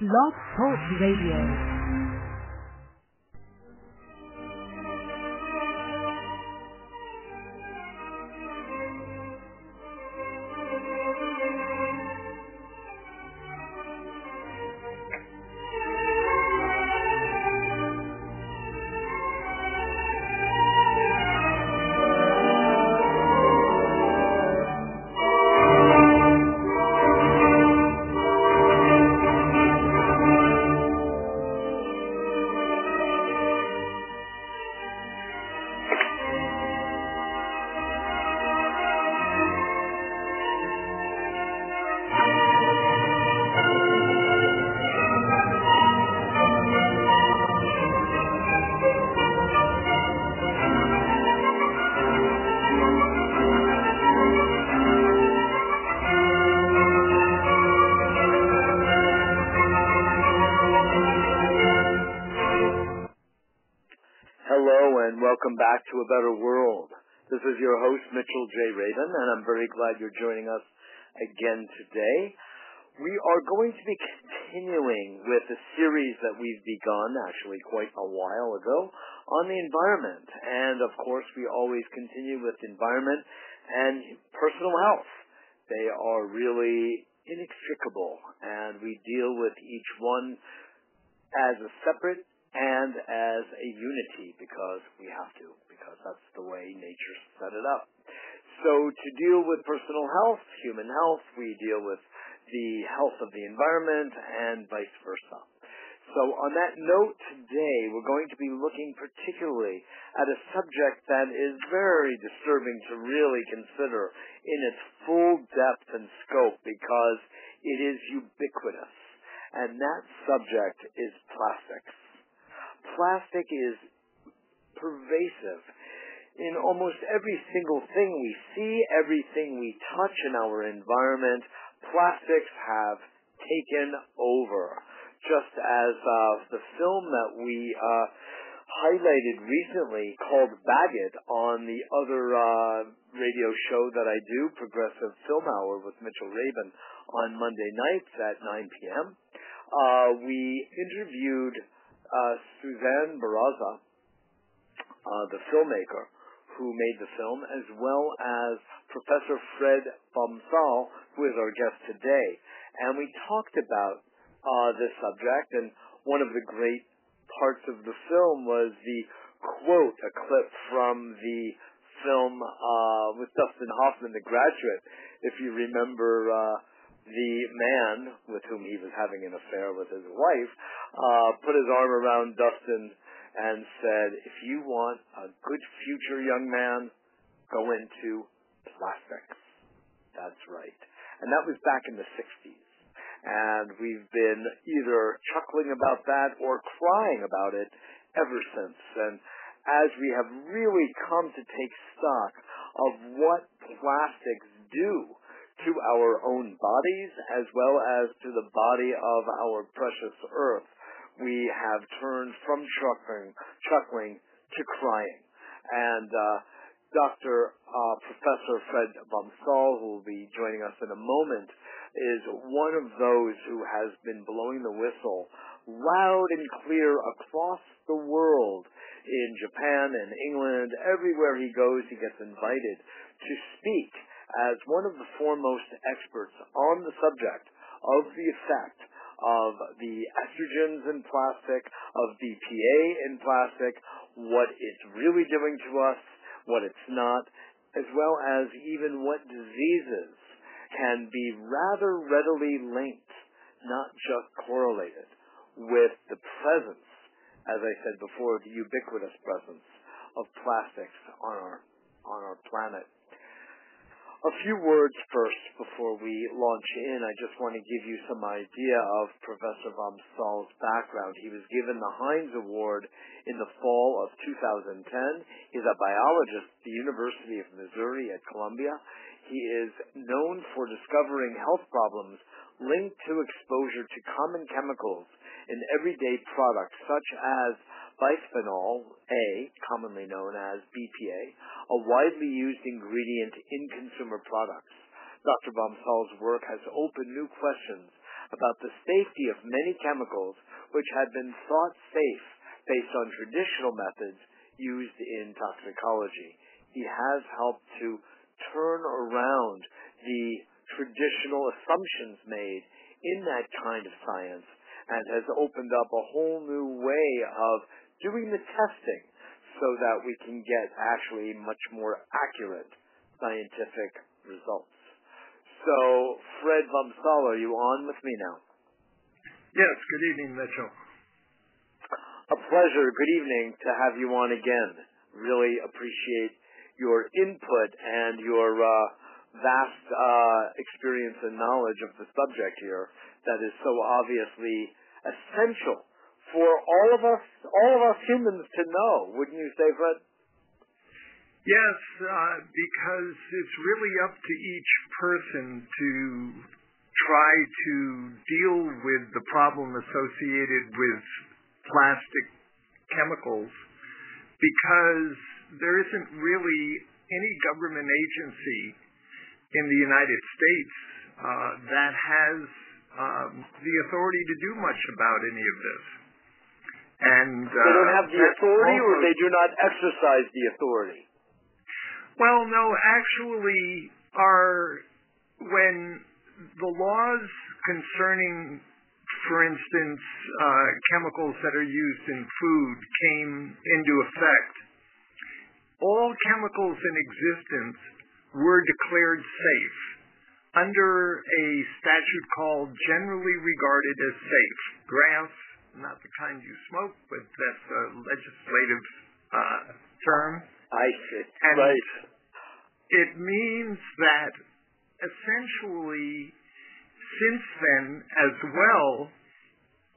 Blog Talk Radio. This is your host, Mitchell J. Rabin, and I'm very glad you're joining us again today. We are going to be continuing with a series that we've begun actually quite a while ago on the environment. And of course, we always continue with environment and personal health. They are really inextricable, and we deal with each one as a separate and as a unity because we have to, because that's the way nature set it up. So to deal with personal health, human health, we deal with the health of the environment and vice versa. So on that note today, we're going to be looking particularly at a subject that is very disturbing to really consider in its full depth and scope because it is ubiquitous. And that subject is plastics plastic is pervasive in almost every single thing we see, everything we touch in our environment. Plastics have taken over. Just as uh, the film that we uh, highlighted recently called Bag It on the other uh, radio show that I do, Progressive Film Hour with Mitchell Rabin, on Monday nights at 9 p.m. Uh, we interviewed uh, Suzan Beraza, uh, the filmmaker who made the film, as well as Professor Fred vom Saal, who is our guest today. And we talked about uh, this subject, and one of the great parts of the film was the quote, a clip from the film uh, with Dustin Hoffman, The Graduate. If you remember, uh, the man with whom he was having an affair with his wife uh, put his arm around Dustin and said, "If you want a good future, young man, go into plastics." That's right, and that was back in the '60s, and we've been either chuckling about that or crying about it ever since. And as we have really come to take stock of what plastics do to our own bodies as well as to the body of our precious earth, we have turned from chuckling, chuckling to crying. And uh, Dr. Uh, Professor Fred vom Saal, who will be joining us in a moment, is one of those who has been blowing the whistle loud and clear across the world in Japan and England. Everywhere he goes, he gets invited to speak as one of the foremost experts on the subject of the effect of the estrogens in plastic, of BPA in plastic, what it's really doing to us, what it's not, as well as even what diseases can be rather readily linked, not just correlated, with the presence, as I said before, the ubiquitous presence of plastics on our on our planet. A few words first before we launch in. I just want to give you some idea of Professor vom Saal's background. He was given the Heinz Award in the fall of 2010. He's a biologist at the University of Missouri at Columbia. He is known for discovering health problems linked to exposure to common chemicals in everyday products such as bisphenol A, commonly known as BPA, a widely used ingredient in consumer products. Dr. vom Saal's work has opened new questions about the safety of many chemicals which had been thought safe based on traditional methods used in toxicology. He has helped to turn around the traditional assumptions made in that kind of science and has opened up a whole new way of doing the testing so that we can get actually much more accurate scientific results. So, Fred vom Saal, are you on with me now? Yes, good evening, Mitchell. A pleasure. Good evening to have you on again. Really appreciate your input and your uh, vast uh, experience and knowledge of the subject here that is so obviously essential for all of us, all of us humans to know. Wouldn't you say, Fred? Yes, uh, because it's really up to each person to try to deal with the problem associated with plastic chemicals because there isn't really any government agency in the United States uh, that has um, the authority to do much about any of this. And uh, they don't have the authority, or they do not exercise the authority. Well, no, actually, are when the laws concerning for instance, uh, chemicals that are used in food came into effect, all chemicals in existence were declared safe under a statute called generally regarded as safe. GRAS, not the kind you smoke, but that's a legislative uh, term. I see. And right. It means that essentially since then as well,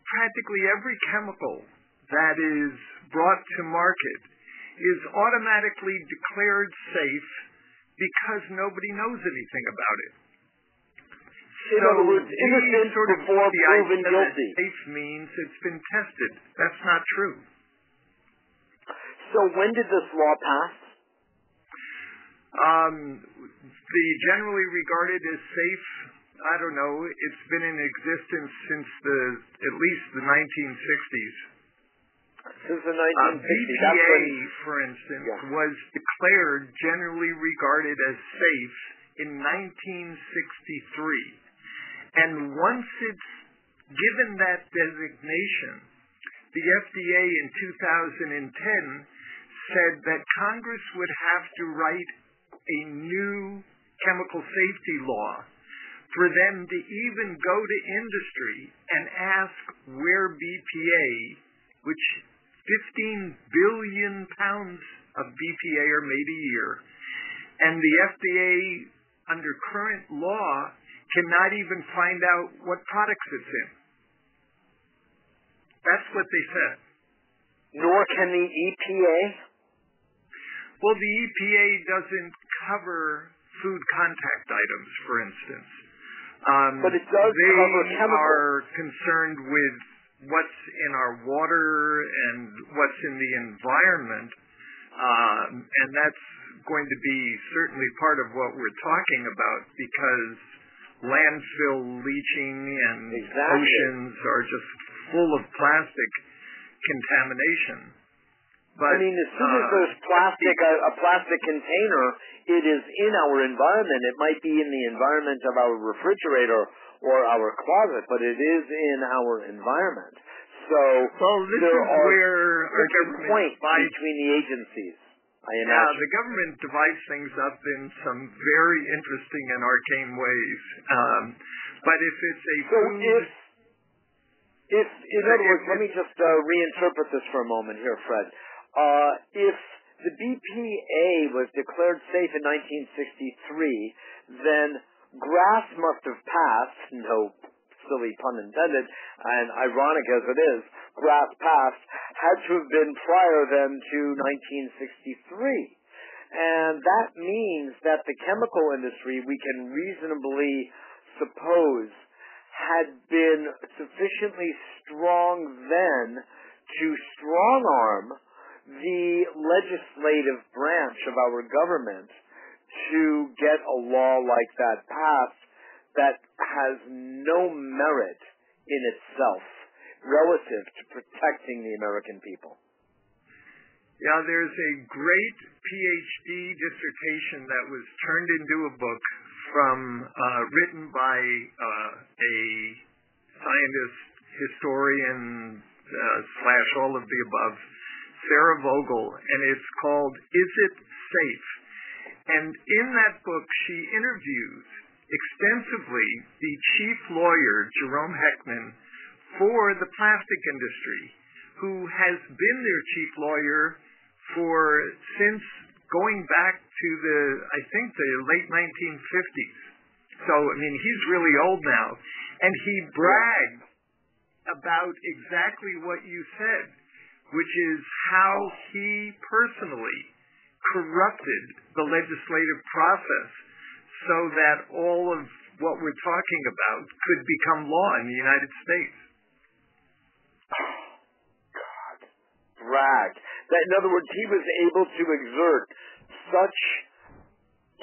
practically every chemical that is brought to market is automatically declared safe because nobody knows anything about it. In so other words, innocent sort of before the proven guilty. Safe means it's been tested. That's not true. So when did this law pass? Um, the generally regarded as safe I don't know. It's been in existence since the at least the 1960s. Since the 1960s. Uh, BPA, when, for instance, yeah. was declared generally regarded as safe in 1963. And once it's given that designation, the FDA in 2010 said that Congress would have to write a new chemical safety law for them to even go to industry and ask where BPA, which 15 billion pounds of BPA are made a year, and the FDA, under current law, cannot even find out what products it's in. That's what they said. Nor can the EPA? Well, the EPA doesn't cover food contact items, for instance. Um, but it does they cover chemicals. are concerned with what's in our water and what's in the environment, um, and that's going to be certainly part of what we're talking about because landfill leaching and exactly. oceans are just full of plastic contamination. But, I mean, as soon as there's uh, plastic, a, a plastic container, it is in our environment. It might be in the environment of our refrigerator or our closet, but it is in our environment. So well, this there is are where our government point between the agencies. I imagine. Yeah, the government divides things up in some very interesting and arcane ways. Um, but if it's a so food, if if in other words, let me just uh, reinterpret this for a moment here, Fred. Uh, if the BPA was declared safe in 1963, then grass must have passed, no silly pun intended, and ironic as it is, GRAS passed, had to have been prior then to 1963. And that means that the chemical industry, we can reasonably suppose, had been sufficiently strong then to strong arm the legislative branch of our government to get a law like that passed that has no merit in itself relative to protecting the American people? Yeah, there's a great PhD dissertation that was turned into a book from uh, written by uh, a scientist, historian, uh, slash all of the above, Sarah Vogel, and it's called Is It Safe? And in that book, she interviews extensively the chief lawyer, Jerome Heckman, for the plastic industry, who has been their chief lawyer for since going back to the, I think, the late 1950s. So, I mean, he's really old now. And he bragged about exactly what you said, which is how he personally corrupted the legislative process so that all of what we're talking about could become law in the United States. God, brag. That, in other words, he was able to exert such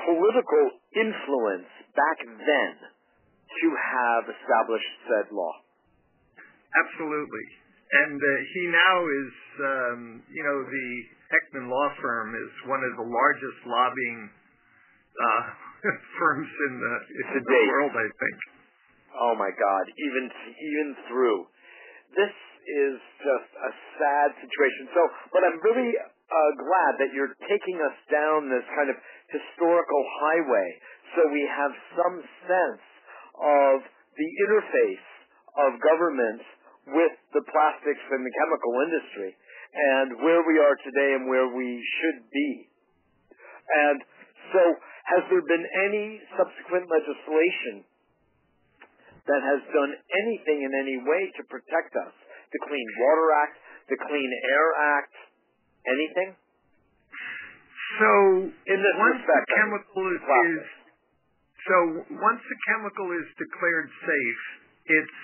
political influence back then to have established said law. Absolutely. And uh, he now is, um, you know, the Heckman Law Firm is one of the largest lobbying uh, firms in the, in the world, I think. Oh my God! Even even through this is just a sad situation. So, but I'm really uh, glad that you're taking us down this kind of historical highway, so we have some sense of the interface of governments with the plastics and the chemical industry and where we are today and where we should be. And so has there been any subsequent legislation that has done anything in any way to protect us? The Clean Water Act, the Clean Air Act, anything? So in this once respect, the chemical is, is so once the chemical is declared safe, it's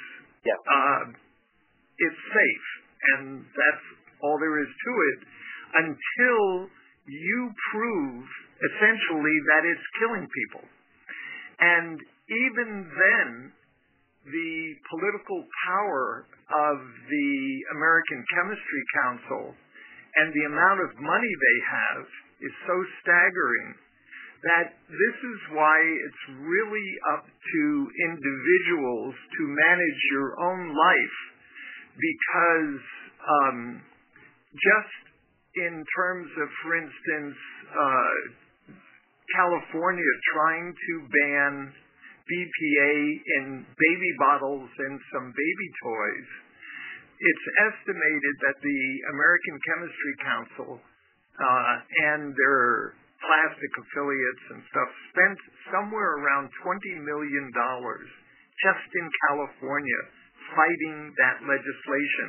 yeah. uh, it's safe, and that's all there is to it until you prove essentially that it's killing people. And even then, the political power of the American Chemistry Council and the amount of money they have is so staggering that this is why it's really up to individuals to manage your own life because um, just in terms of, for instance, uh, California trying to ban BPA in baby bottles and some baby toys, it's estimated that the American Chemistry Council uh, and their plastic affiliates and stuff spent somewhere around $20 million just in California fighting that legislation,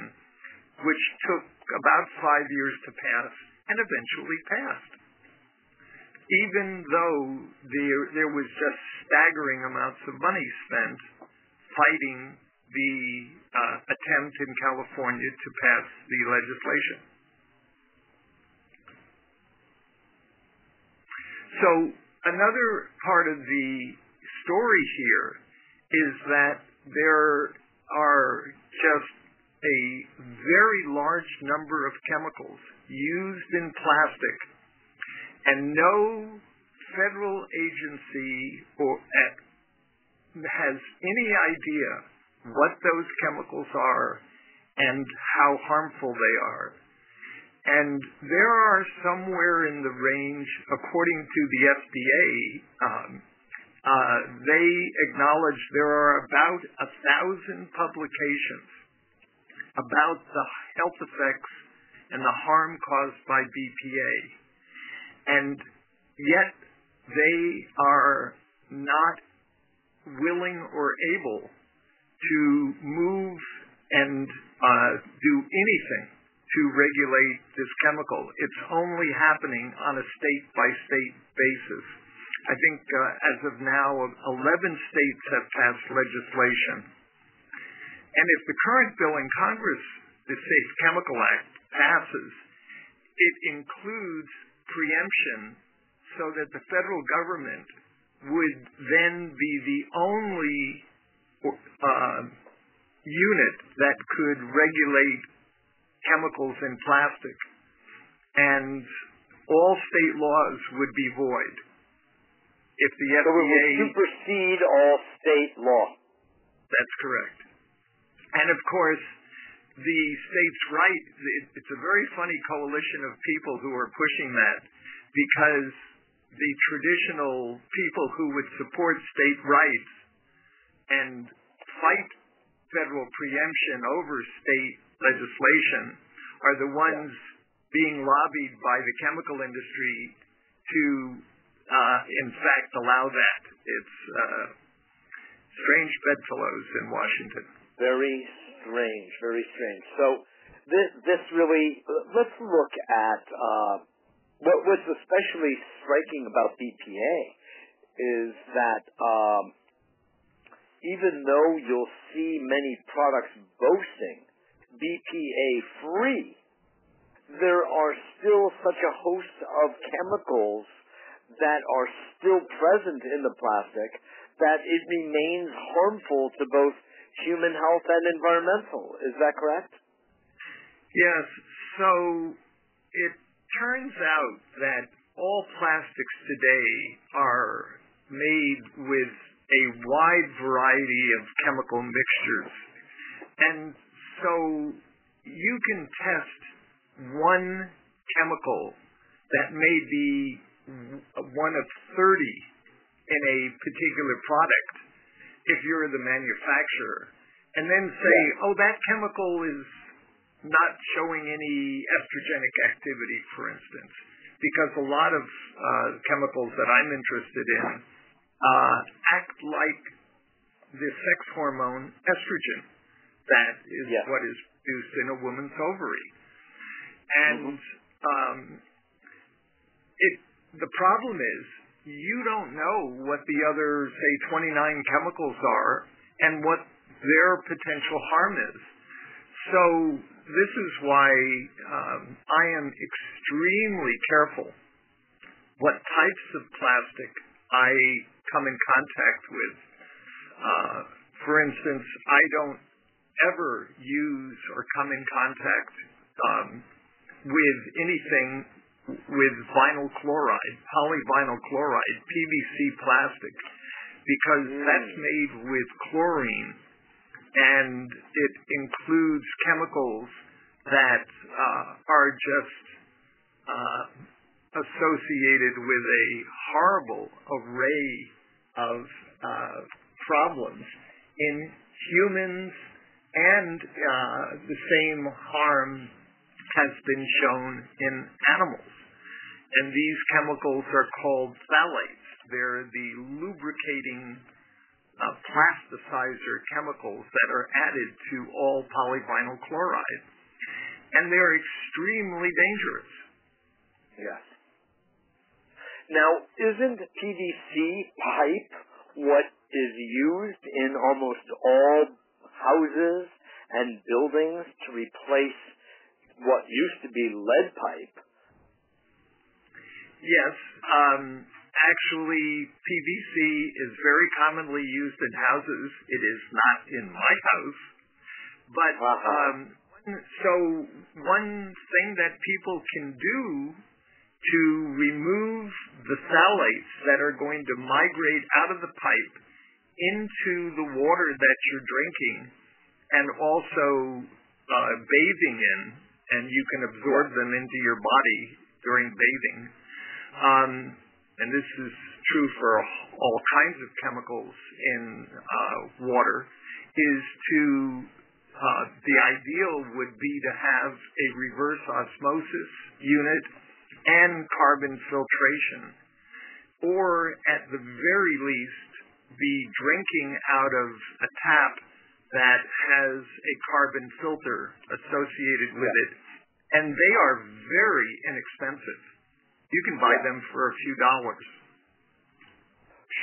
which took about five years to pass and eventually passed. Even though there, there was just staggering amounts of money spent fighting the uh, attempt in California to pass the legislation. So another part of the story here is that there are just a very large number of chemicals used in plastic and no federal agency or has any idea what those chemicals are and how harmful they are. And there are somewhere in the range, according to the FDA, um, uh, they acknowledge there are about a thousand publications about the health effects and the harm caused by BPA. And yet they are not willing or able to move and uh, do anything to regulate this chemical. It's only happening on a state by state basis. I think uh, as of now, 11 states have passed legislation. And if the current bill in Congress, the Safe Chemical Act, passes, it includes preemption so that the federal government would then be the only uh, unit that could regulate chemicals in plastic, and all state laws would be void. If the so FDA it would supersede all state law. That's correct. And of course, the states' right. It's a very funny coalition of people who are pushing that because the traditional people who would support state rights and fight federal preemption over state legislation are the ones being lobbied by the chemical industry to, uh, in fact, allow that. It's uh, strange bedfellows in Washington. Very strange, very strange. So this, this really, let's look at uh, what was especially striking about BPA is that um, even though you'll see many products boasting BPA free, there are still such a host of chemicals that are still present in the plastic that it remains harmful to both human health and environmental. Is that correct? Yes. So it turns out that all plastics today are made with a wide variety of chemical mixtures. And so you can test one chemical that may be one of 30 in a particular product if you're the manufacturer and then say, oh, that chemical is not showing any estrogenic activity, for instance, because a lot of uh, chemicals that I'm interested in uh, act like the sex hormone estrogen. That is yes. what is produced in a woman's ovary. And mm-hmm. um, it, the problem is you don't know what the other, say, 29 chemicals are and what their potential harm is. So this is why um, I am extremely careful what types of plastic I come in contact with. Uh, for instance, I don't ever use or come in contact um, with anything with vinyl chloride, polyvinyl chloride, PVC plastic, because mm. that's made with chlorine and it includes chemicals that uh, are just uh, associated with a horrible array of uh, problems in humans, and uh, the same harm has been shown in animals. And these chemicals are called phthalates. They're the lubricating uh, plasticizer chemicals that are added to all polyvinyl chloride. And they're extremely dangerous. Yes. Now, isn't PVC pipe what is used in almost all houses and buildings to replace what used to be lead pipe? Yes. Um, actually, PVC is very commonly used in houses. It is not in my house. But uh-huh. um, so one thing that people can do to remove the phthalates that are going to migrate out of the pipe into the water that you're drinking and also uh, bathing in, and you can absorb them into your body during bathing. Um, and this is true for all kinds of chemicals in uh, water, is to uh, the ideal would be to have a reverse osmosis unit and carbon filtration, or at the very least, be drinking out of a tap that has a carbon filter associated with it, and they are very inexpensive. You can buy them for a few dollars.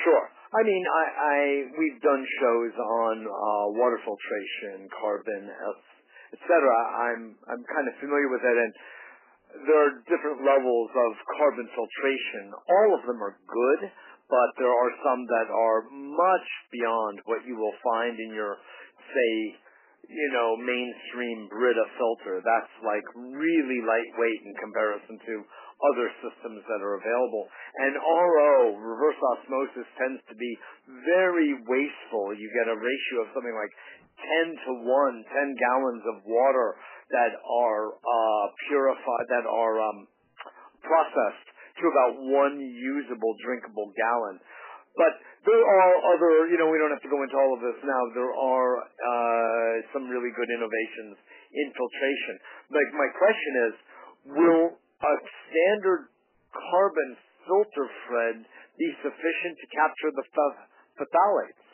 Sure. I mean, I, I we've done shows on uh, water filtration, carbon, etc. I'm I'm kind of familiar with it, and there are different levels of carbon filtration. All of them are good, but there are some that are much beyond what you will find in your, say, you know, mainstream Brita filter. That's like really lightweight in comparison to other systems that are available. And RO, reverse osmosis, tends to be very wasteful. You get a ratio of something like 10 to 1, 10 gallons of water that are uh, purified, that are um, processed to about one usable drinkable gallon. But there are other, you know, we don't have to go into all of this now. There are uh, some really good innovations in filtration. Like my question is, will a standard carbon filter, Fred, be sufficient to capture the phthalates?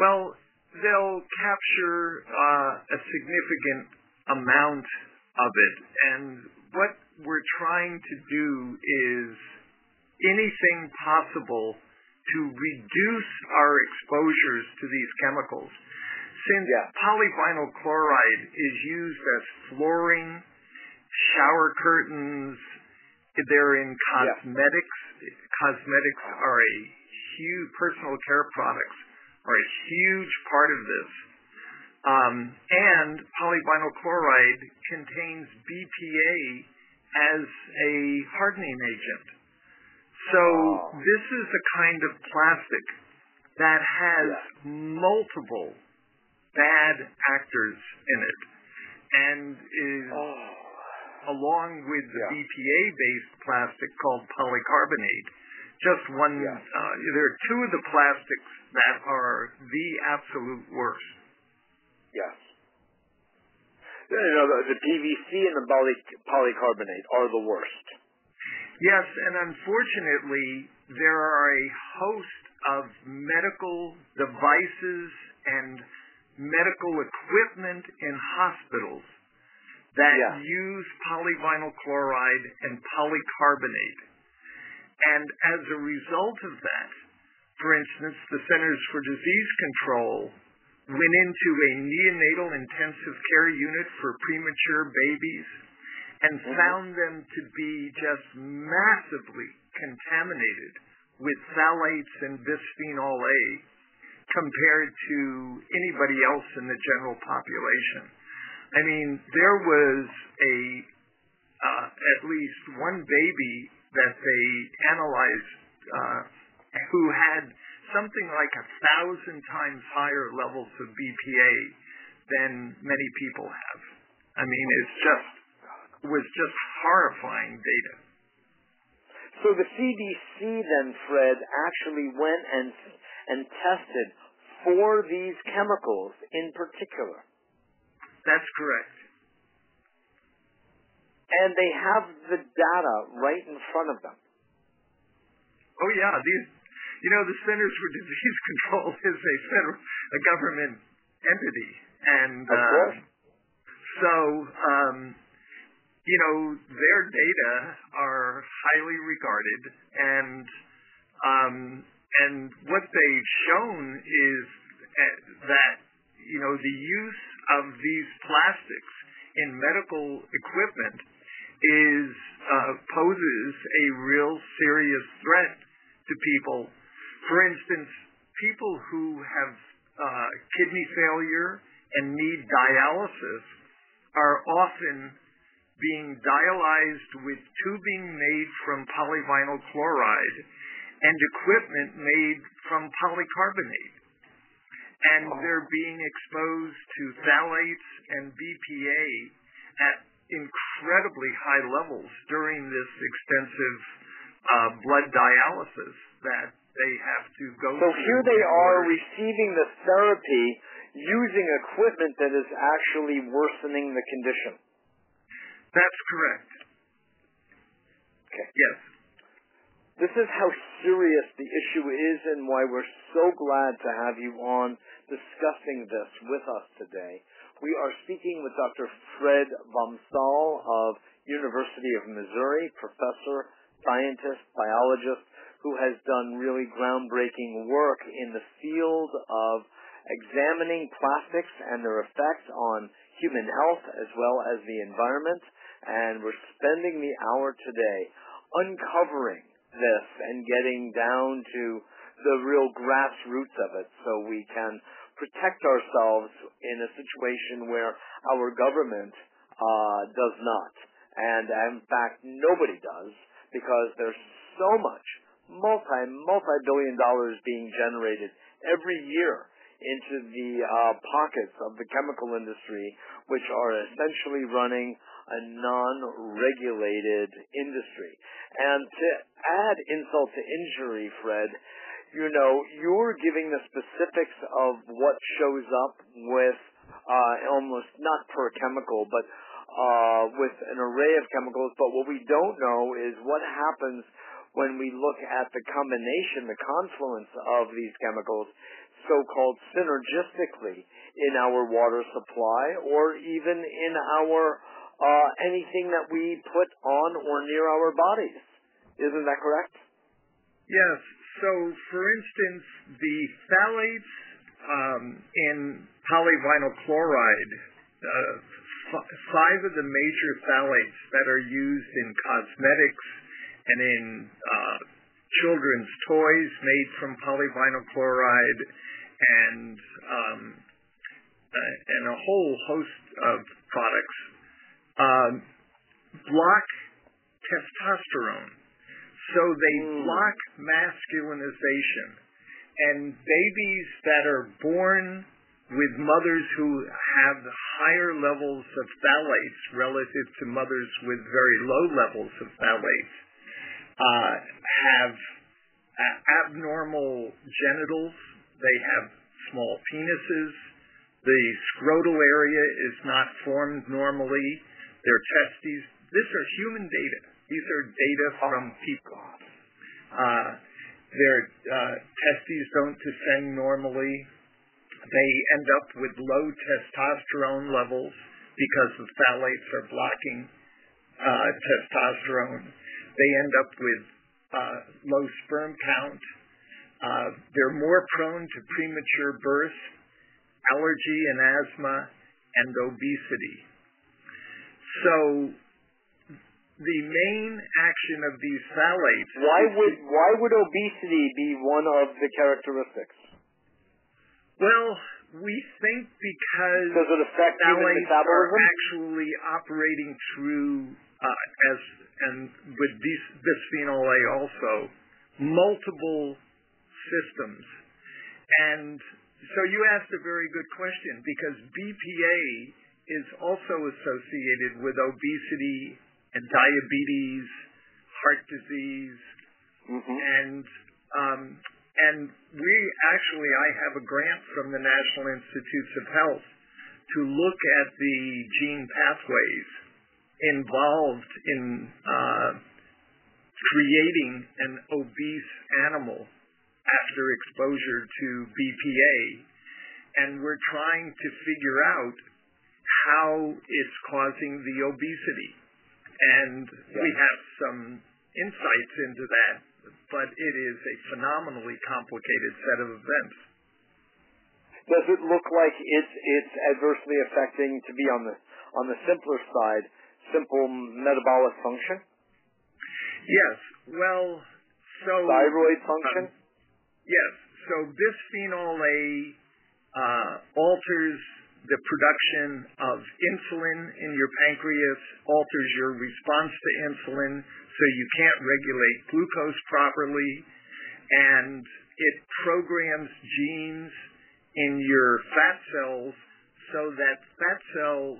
Well, they'll capture uh, a significant amount of it, and what we're trying to do is anything possible to reduce our exposures to these chemicals. Since yeah. polyvinyl chloride is used as flooring, shower curtains, they're in cosmetics. Yeah. Cosmetics are a huge personal care products are a huge part of this. Um, and polyvinyl chloride contains BPA as a hardening agent. So oh. this is a kind of plastic that has yeah. multiple bad actors in it and is oh. Along with the yeah. BPA based plastic called polycarbonate just one yeah. uh, there are two of the plastics that are the absolute worst. Yes. You know, the, the PVC and the poly, polycarbonate are the worst. Yes, and unfortunately, there are a host of medical devices and medical equipment in hospitals that yeah. use polyvinyl chloride and polycarbonate. And as a result of that, for instance, the Centers for Disease Control went into a neonatal intensive care unit for premature babies and mm-hmm. found them to be just massively contaminated with phthalates and bisphenol A compared to anybody else in the general population. I mean, there was a uh, at least one baby that they analyzed uh, who had something like a thousand times higher levels of BPA than many people have. I mean, it's just was just horrifying data. So the CDC then, Fred, actually went and and tested for these chemicals in particular. That's correct. And they have the data right in front of them. Oh yeah, these you know the Centers for Disease Control is a federal a government entity, and of uh, so um, you know their data are highly regarded, and um, and what they've shown is uh, that you know the use of these plastics in medical equipment is uh, poses a real serious threat to people. For instance, people who have uh, kidney failure and need dialysis are often being dialyzed with tubing made from polyvinyl chloride and equipment made from polycarbonate. And they're being exposed to phthalates and BPA at incredibly high levels during this extensive uh, blood dialysis that they have to go so through. here they are receiving the therapy using equipment that is actually worsening the condition. That's correct. Okay. Yes. This is how serious the issue is and why we're so glad to have you on discussing this with us today. We are speaking with Dr. Fred vom Saal of University of Missouri, professor, scientist, biologist, who has done really groundbreaking work in the field of examining plastics and their effects on human health as well as the environment. And we're spending the hour today uncovering this and getting down to the real grassroots of it so we can protect ourselves in a situation where our government uh, does not. And in fact, nobody does because there's so much multi, multi billion dollars being generated every year into the uh, pockets of the chemical industry, which are essentially running a non-regulated industry. And to add insult to injury, Fred, you know, you're giving the specifics of what shows up with uh, almost not per chemical, but uh, with an array of chemicals. But what we don't know is what happens when we look at the combination, the confluence of these chemicals, so-called synergistically in our water supply or even in our uh, anything that we put on or near our bodies. Isn't that correct? Yes. So, for instance, the phthalates um, in polyvinyl chloride, uh, five of the major phthalates that are used in cosmetics and in uh, children's toys made from polyvinyl chloride and um, and a whole host of products um, block testosterone. So they Mm. block masculinization. And babies that are born with mothers who have higher levels of phthalates relative to mothers with very low levels of phthalates uh, have abnormal genitals. They have small penises. The scrotal area is not formed normally. Their testes. This are human data. These are data from people. Uh, their uh, testes don't descend normally. They end up with low testosterone levels because the phthalates are blocking uh, testosterone. They end up with uh, low sperm count. Uh, they're more prone to premature birth, allergy and asthma, and obesity. So the main action of these phthalates. Why would why would obesity be one of the characteristics? Well, we think because Does it affect phthalates are actually operating through uh, as and with bis- bisphenol A also multiple systems. And so you asked a very good question because BPA is also associated with obesity and diabetes, heart disease, Mm-hmm. and um, and we actually I have a grant from the National Institutes of Health to look at the gene pathways involved in uh, creating an obese animal after exposure to BPA, and we're trying to figure out how it's causing the obesity. And we have some insights into that, but it is a phenomenally complicated set of events. Does it look like it's it's adversely affecting to be on the on the simpler side, simple metabolic function, Yes. Well, so thyroid function? Um, yes. So bisphenol A uh, alters the production of insulin in your pancreas, alters your response to insulin, so you can't regulate glucose properly, and it programs genes in your fat cells so that fat cells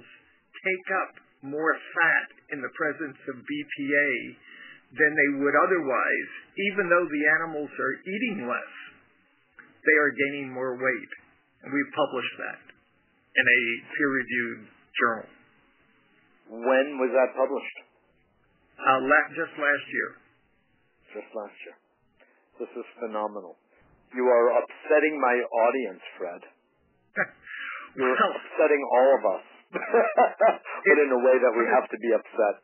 take up more fat in the presence of BPA than they would otherwise, even though the animals are eating less. They are gaining more weight. And we've published that in a peer-reviewed journal When was that published? uh, la- just last year. Just last year. This is phenomenal. You are upsetting my audience, Fred. You're Well, upsetting all of us, but in a way that we have to be upset.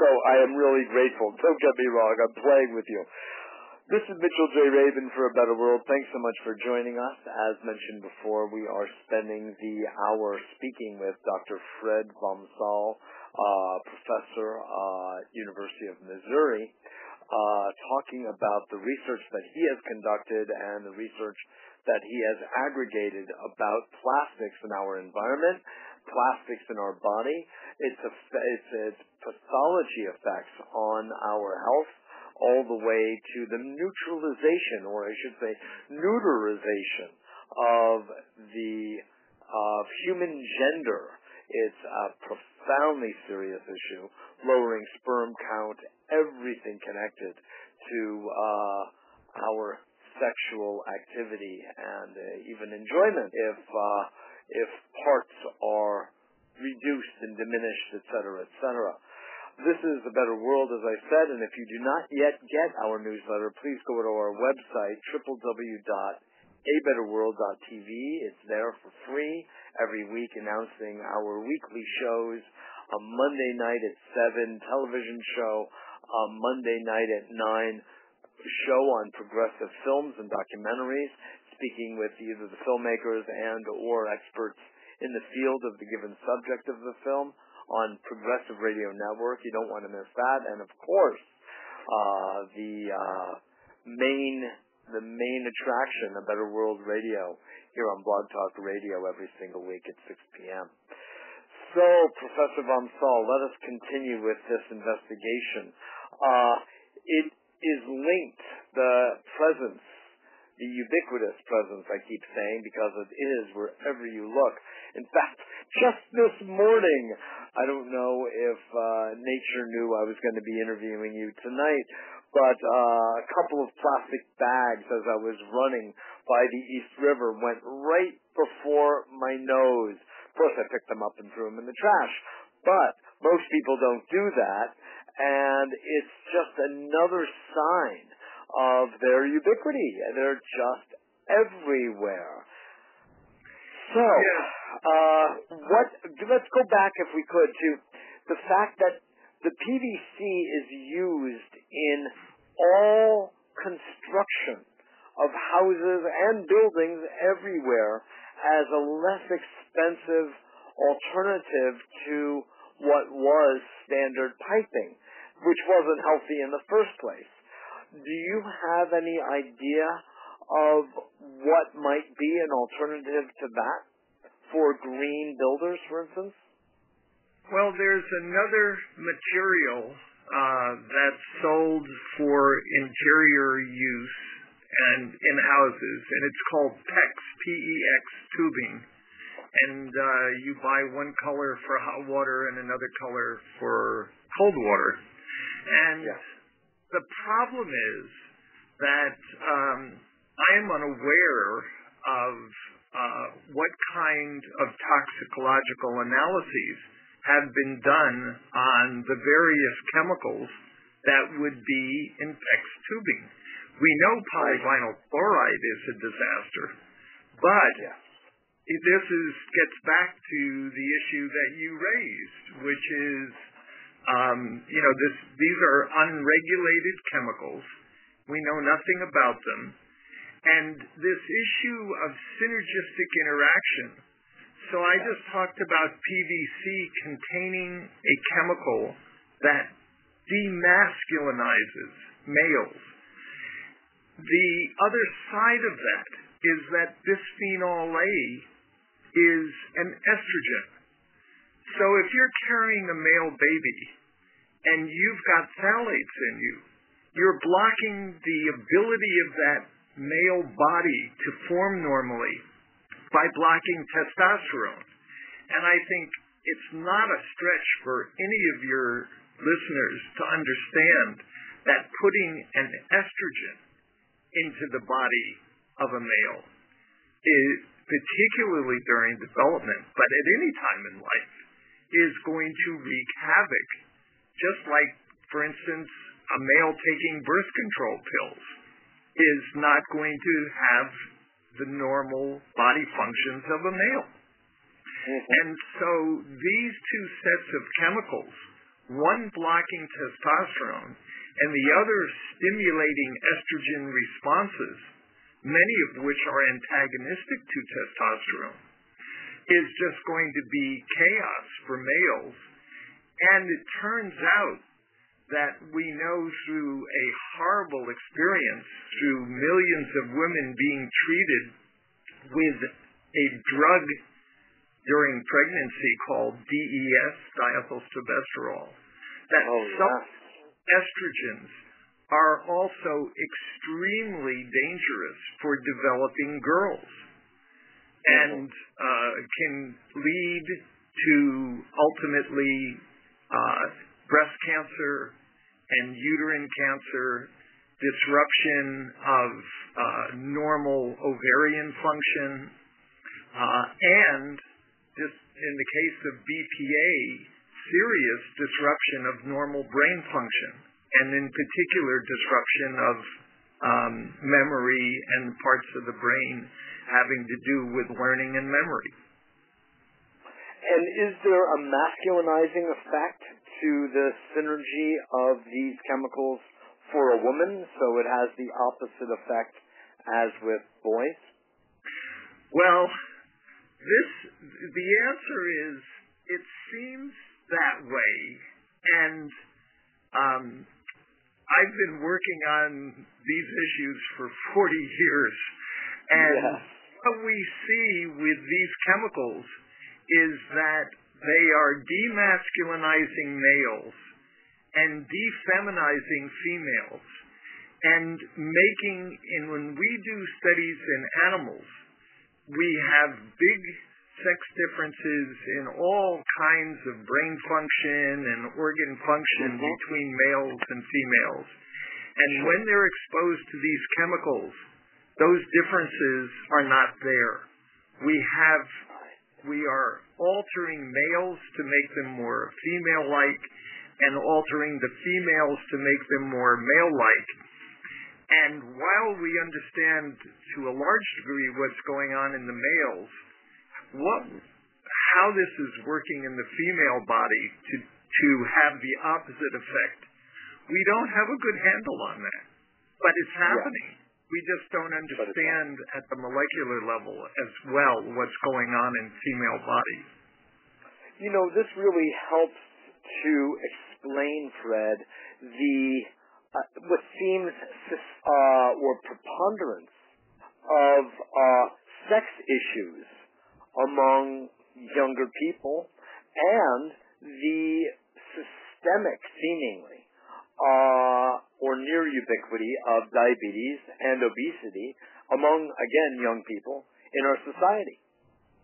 So I am really grateful. Don't get me wrong. I'm playing with you. This is Mitchell J. Rabin for A Better World. Thanks so much for joining us. As mentioned before, we are spending the hour speaking with Dr. Fred vom Saal, uh, professor, uh, University of Missouri, uh, talking about the research that he has conducted and the research that he has aggregated about plastics in our environment, plastics in our body, its, its, its pathology effects on our health, all the way to the neutralization, or I should say, neuterization of the of human gender. It's a profoundly serious issue, lowering sperm count, everything connected to uh, our sexual activity and uh, even enjoyment if uh, if parts are reduced and diminished, etc., etc. This is a better world, as I said, and if you do not yet get our newsletter, please go to our website www.abetterworld.tv. It's there for free every week, announcing our weekly shows. A Monday night at seven television show, a Monday night at nine show on progressive films and documentaries, speaking with either the filmmakers and or experts in the field of the given subject of the film on Progressive Radio Network. You don't want to miss that. And of course, uh, the uh, main the main attraction, A Better World Radio, here on Blog Talk Radio every single week at 6 p.m. So, Professor vom Saal, let us continue with this investigation. Uh, it is linked, the presence, the ubiquitous presence, I keep saying, because it is wherever you look. In fact, just this morning, I don't know if uh, Nature knew I was going to be interviewing you tonight, but uh, a couple of plastic bags as I was running by the East River went right before my nose. Of course, I picked them up and threw them in the trash. But most people don't do that, and it's just another sign of their ubiquity. They're just everywhere. So, uh, what? Let's go back, if we could, to the fact that the PVC is used in all construction of houses and buildings everywhere as a less expensive alternative to what was standard piping, which wasn't healthy in the first place. Do you have any idea of what might be an alternative to that for green builders, for instance? Well, there's another material uh, that's sold for interior use and in houses, and it's called PEX, P-E-X tubing. And uh, you buy one color for hot water and another color for cold water. And yes. The problem is that um, I am unaware of uh, what kind of toxicological analyses have been done on the various chemicals that would be in PEX tubing. We know polyvinyl chloride is a disaster, but yeah. this is gets back to the issue that you raised, which is, Um, you know, this these are unregulated chemicals. We know nothing about them, and this issue of synergistic interaction so I just talked about PVC containing a chemical that demasculinizes males. The other side of that is that bisphenol A is an estrogen. So if you're carrying a male baby and you've got phthalates in you, you're blocking the ability of that male body to form normally by blocking testosterone. And I think it's not a stretch for any of your listeners to understand that putting an estrogen into the body of a male is particularly during development, but at any time in life, is going to wreak havoc. Just like, for instance, a male taking birth control pills is not going to have the normal body functions of a male. Mm-hmm. And so these two sets of chemicals, one blocking testosterone and the other stimulating estrogen responses, many of which are antagonistic to testosterone, is just going to be chaos for males. And it turns out that we know through a horrible experience, through millions of women being treated with a drug during pregnancy called DES, diethylstilbestrol, that oh, some estrogens are also extremely dangerous for developing girls and uh, can lead to ultimately uh, breast cancer and uterine cancer, disruption of uh, normal ovarian function, and in the case of BPA, serious disruption of normal brain function, and in particular disruption of um, memory and parts of the brain having to do with learning and memory. And is there a masculinizing effect to the synergy of these chemicals for a woman, so it has the opposite effect as with boys? Well, this the answer is it seems that way, and um, I've been working on these issues for 40 years, and yeah. what we see with these chemicals is that they are demasculinizing males and defeminizing females and making, and when we do studies in animals, we have big sex differences in all kinds of brain function and organ function mm-hmm. between males and females. And when they're exposed to these chemicals, those differences are not there. We have we are altering males to make them more female-like and altering the females to make them more male-like. And while we understand to a large degree what's going on in the males, what, how this is working in the female body to, to have the opposite effect, we don't have a good handle on that. But it's happening. Yeah. We just don't understand at the molecular level as well what's going on in female bodies. You know, this really helps to explain, Fred, the uh, what seems uh, or preponderance of uh, sex issues among younger people and the systemic, seemingly, or near ubiquity of diabetes and obesity among, again, young people in our society.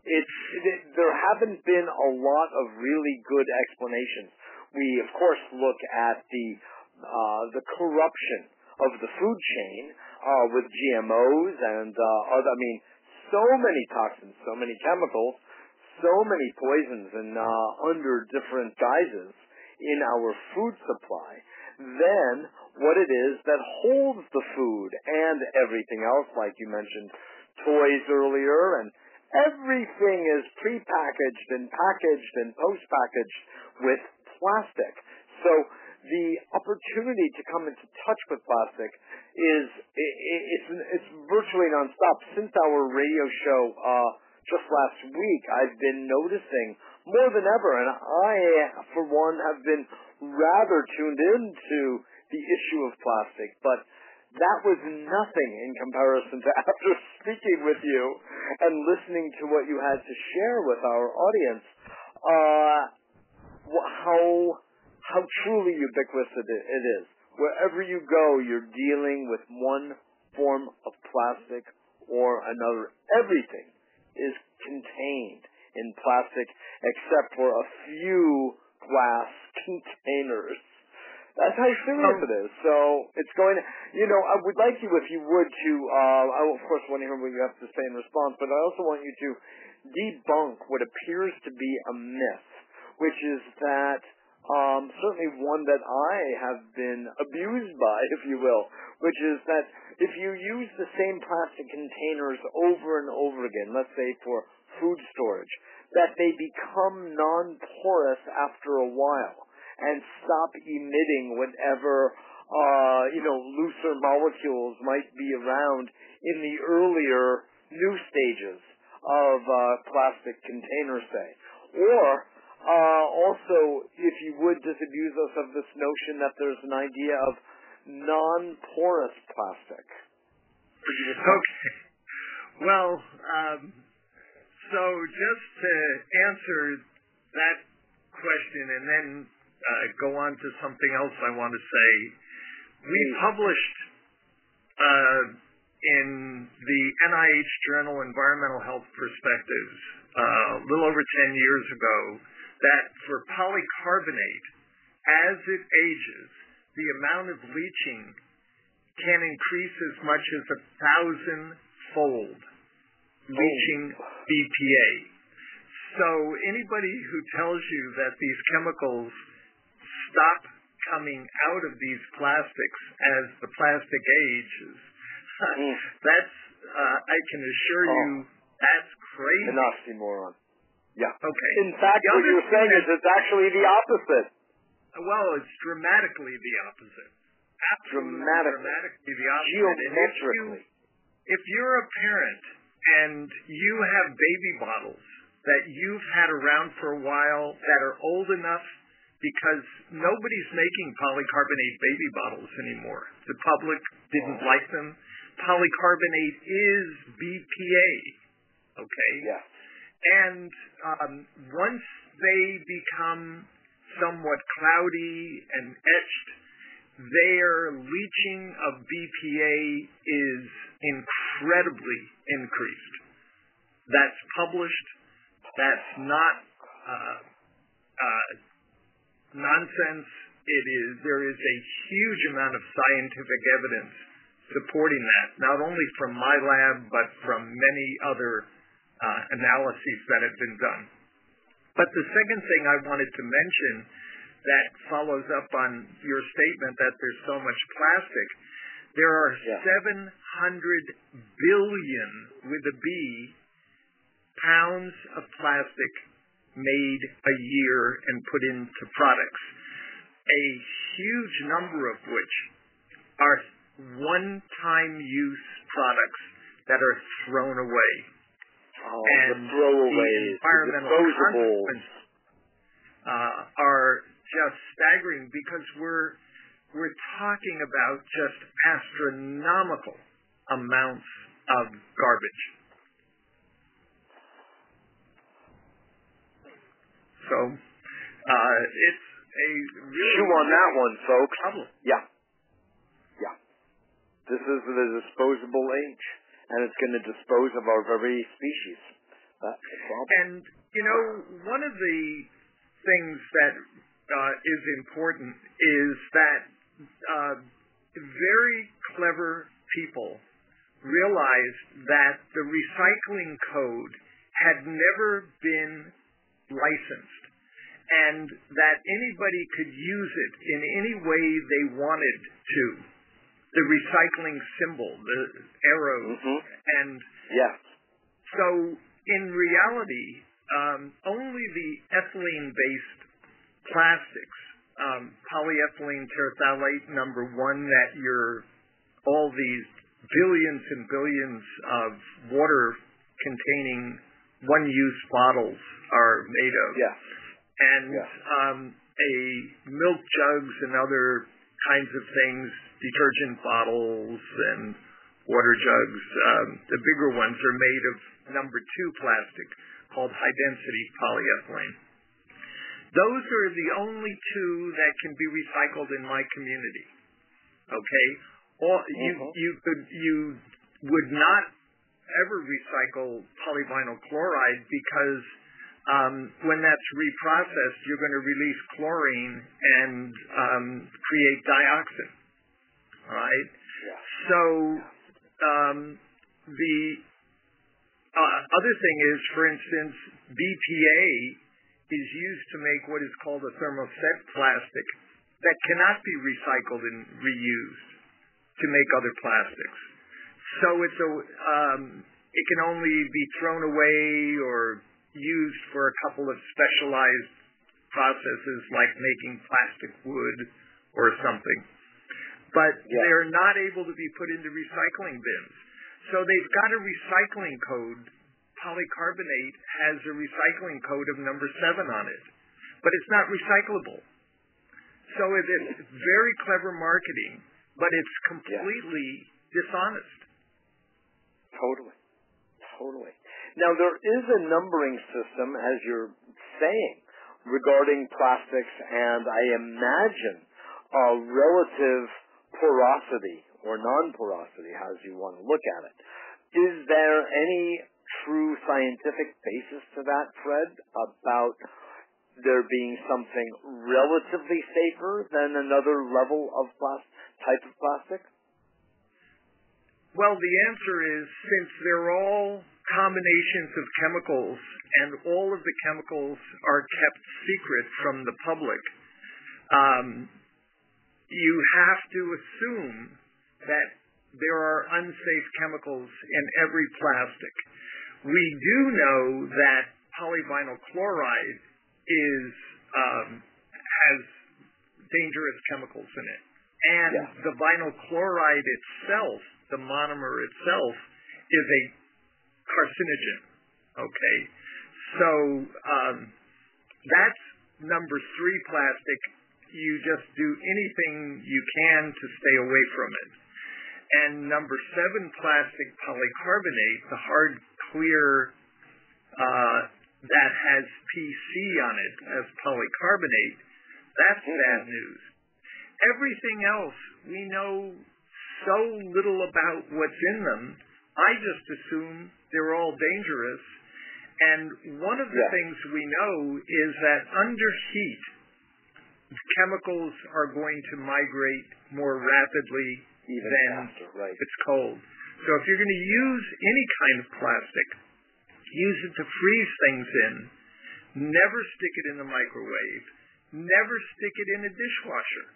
It's, it, there haven't been a lot of really good explanations. We, of course, look at the uh, the corruption of the food chain uh, with GMOs and uh, other. I mean, so many toxins, so many chemicals, so many poisons, and uh, under different guises in our food supply then what it is that holds the food and everything else, like you mentioned toys earlier, and everything is prepackaged and packaged and post-packaged with plastic. So the opportunity to come into touch with plastic is it's it's virtually nonstop. Since our radio show uh, just last week, I've been noticing more than ever, and I, for one, have been rather tuned into the issue of plastic, but that was nothing in comparison to after speaking with you and listening to what you had to share with our audience, uh, how how truly ubiquitous it is. Wherever you go, you're dealing with one form of plastic or another. Everything is contained in plastic except for a few glass containers. That's how serious it is. So it's going to, you know, I would like you, if you would, to, uh, I of course want to hear what you have to say in response, but I also want you to debunk what appears to be a myth, which is that, um, certainly one that I have been abused by, if you will, which is that if you use the same plastic containers over and over again, let's say for food storage, that they become non-porous after a while and stop emitting whatever uh, you know looser molecules might be around in the earlier new stages of uh, plastic containers, say. Or uh, also, if you would disabuse us of this notion that there's an idea of non-porous plastic. Okay. Well, um, so just to answer that question and then uh, go on to something else I want to say, we published uh, in the NIH journal Environmental Health Perspectives uh, a little over 10 years ago that for polycarbonate, as it ages, the amount of leaching can increase as much as a thousand-fold leaching oh. BPA. So anybody who tells you that these chemicals stop coming out of these plastics as the plastic ages, mm. that's uh, I can assure oh. you that's crazy. An oxymoron. Yeah. Okay. In fact, what you're saying is it's actually the opposite. Well, it's dramatically the opposite. Absolutely dramatically, dramatically the opposite. Geometrically. If, you, if you're a parent and you have baby bottles that you've had around for a while that are old enough because nobody's making polycarbonate baby bottles anymore. The public didn't like them. Polycarbonate is BPA. Okay? Yeah. And um, once they become somewhat cloudy and etched, their leaching of BPA is incredibly increased. That's published. That's not uh, uh, nonsense. It is. There is a huge amount of scientific evidence supporting that, not only from my lab but from many other uh, analyses that have been done. But the second thing I wanted to mention that follows up on your statement that there's so much plastic, there are yeah. 700 billion with a B pounds of plastic made a year and put into products, a huge number of which are one-time use products that are thrown away. Oh, and the throwaways, the environmental consequences uh, are just staggering because we're we're talking about just astronomical amounts of garbage. So uh, it's a really chew on that one, folks. Problem. Yeah, yeah. This is the disposable age and it's going to dispose of our very species. That's the problem. And you know, one of the things that uh, is important is that uh, very clever people realized that the recycling code had never been licensed and that anybody could use it in any way they wanted to the recycling symbol, the arrow, mm-hmm. and yeah. So in reality, um, only the ethylene-based plastics, um, polyethylene terephthalate number one, that your all these billions and billions of water-containing one-use bottles are made of. Yeah. And yeah. Um, a milk jugs and other kinds of things, detergent bottles and water jugs. Um, the bigger ones are made of number two plastic called high density polyethylene. Those are the only two that can be recycled in my community. Okay? Or you uh-huh. you could you would not ever recycle polyvinyl chloride because um, when that's reprocessed, you're going to release chlorine and um, create dioxin. All right. Yeah. So um, the uh, other thing is, for instance, BPA is used to make what is called a thermoset plastic that cannot be recycled and reused to make other plastics. So it's a um, it can only be thrown away or used for a couple of specialized processes like making plastic wood or something. But yeah. they're not able to be put into recycling bins. So they've got a recycling code. Polycarbonate has a recycling code of number seven on it. but it's not recyclable. So it's very clever marketing, but it's completely yeah. dishonest. Totally. Totally. Now, there is a numbering system, as you're saying, regarding plastics, and I imagine a relative porosity or non-porosity, as you want to look at it. Is there any true scientific basis to that, Fred, about there being something relatively safer than another level of plastic, type of plastic? Well, the answer is since they're all combinations of chemicals and all of the chemicals are kept secret from the public, um, you have to assume that there are unsafe chemicals in every plastic. We do know that polyvinyl chloride is um, has dangerous chemicals in it, and yeah. the vinyl chloride itself, the monomer itself, is a carcinogen. Okay, so um, that's number three plastic. You just do anything you can to stay away from it. And number seven plastic polycarbonate, the hard, clear uh, that has PC on it as polycarbonate, that's mm-hmm. bad news. Everything else, we know so little about what's in them. I just assume they're all dangerous. And one of the yeah. things we know is that under heat, chemicals are going to migrate more rapidly Even than faster, right. it's cold. So if you're going to use any kind of plastic, use it to freeze things in. Never stick it in the microwave. Never stick it in a dishwasher.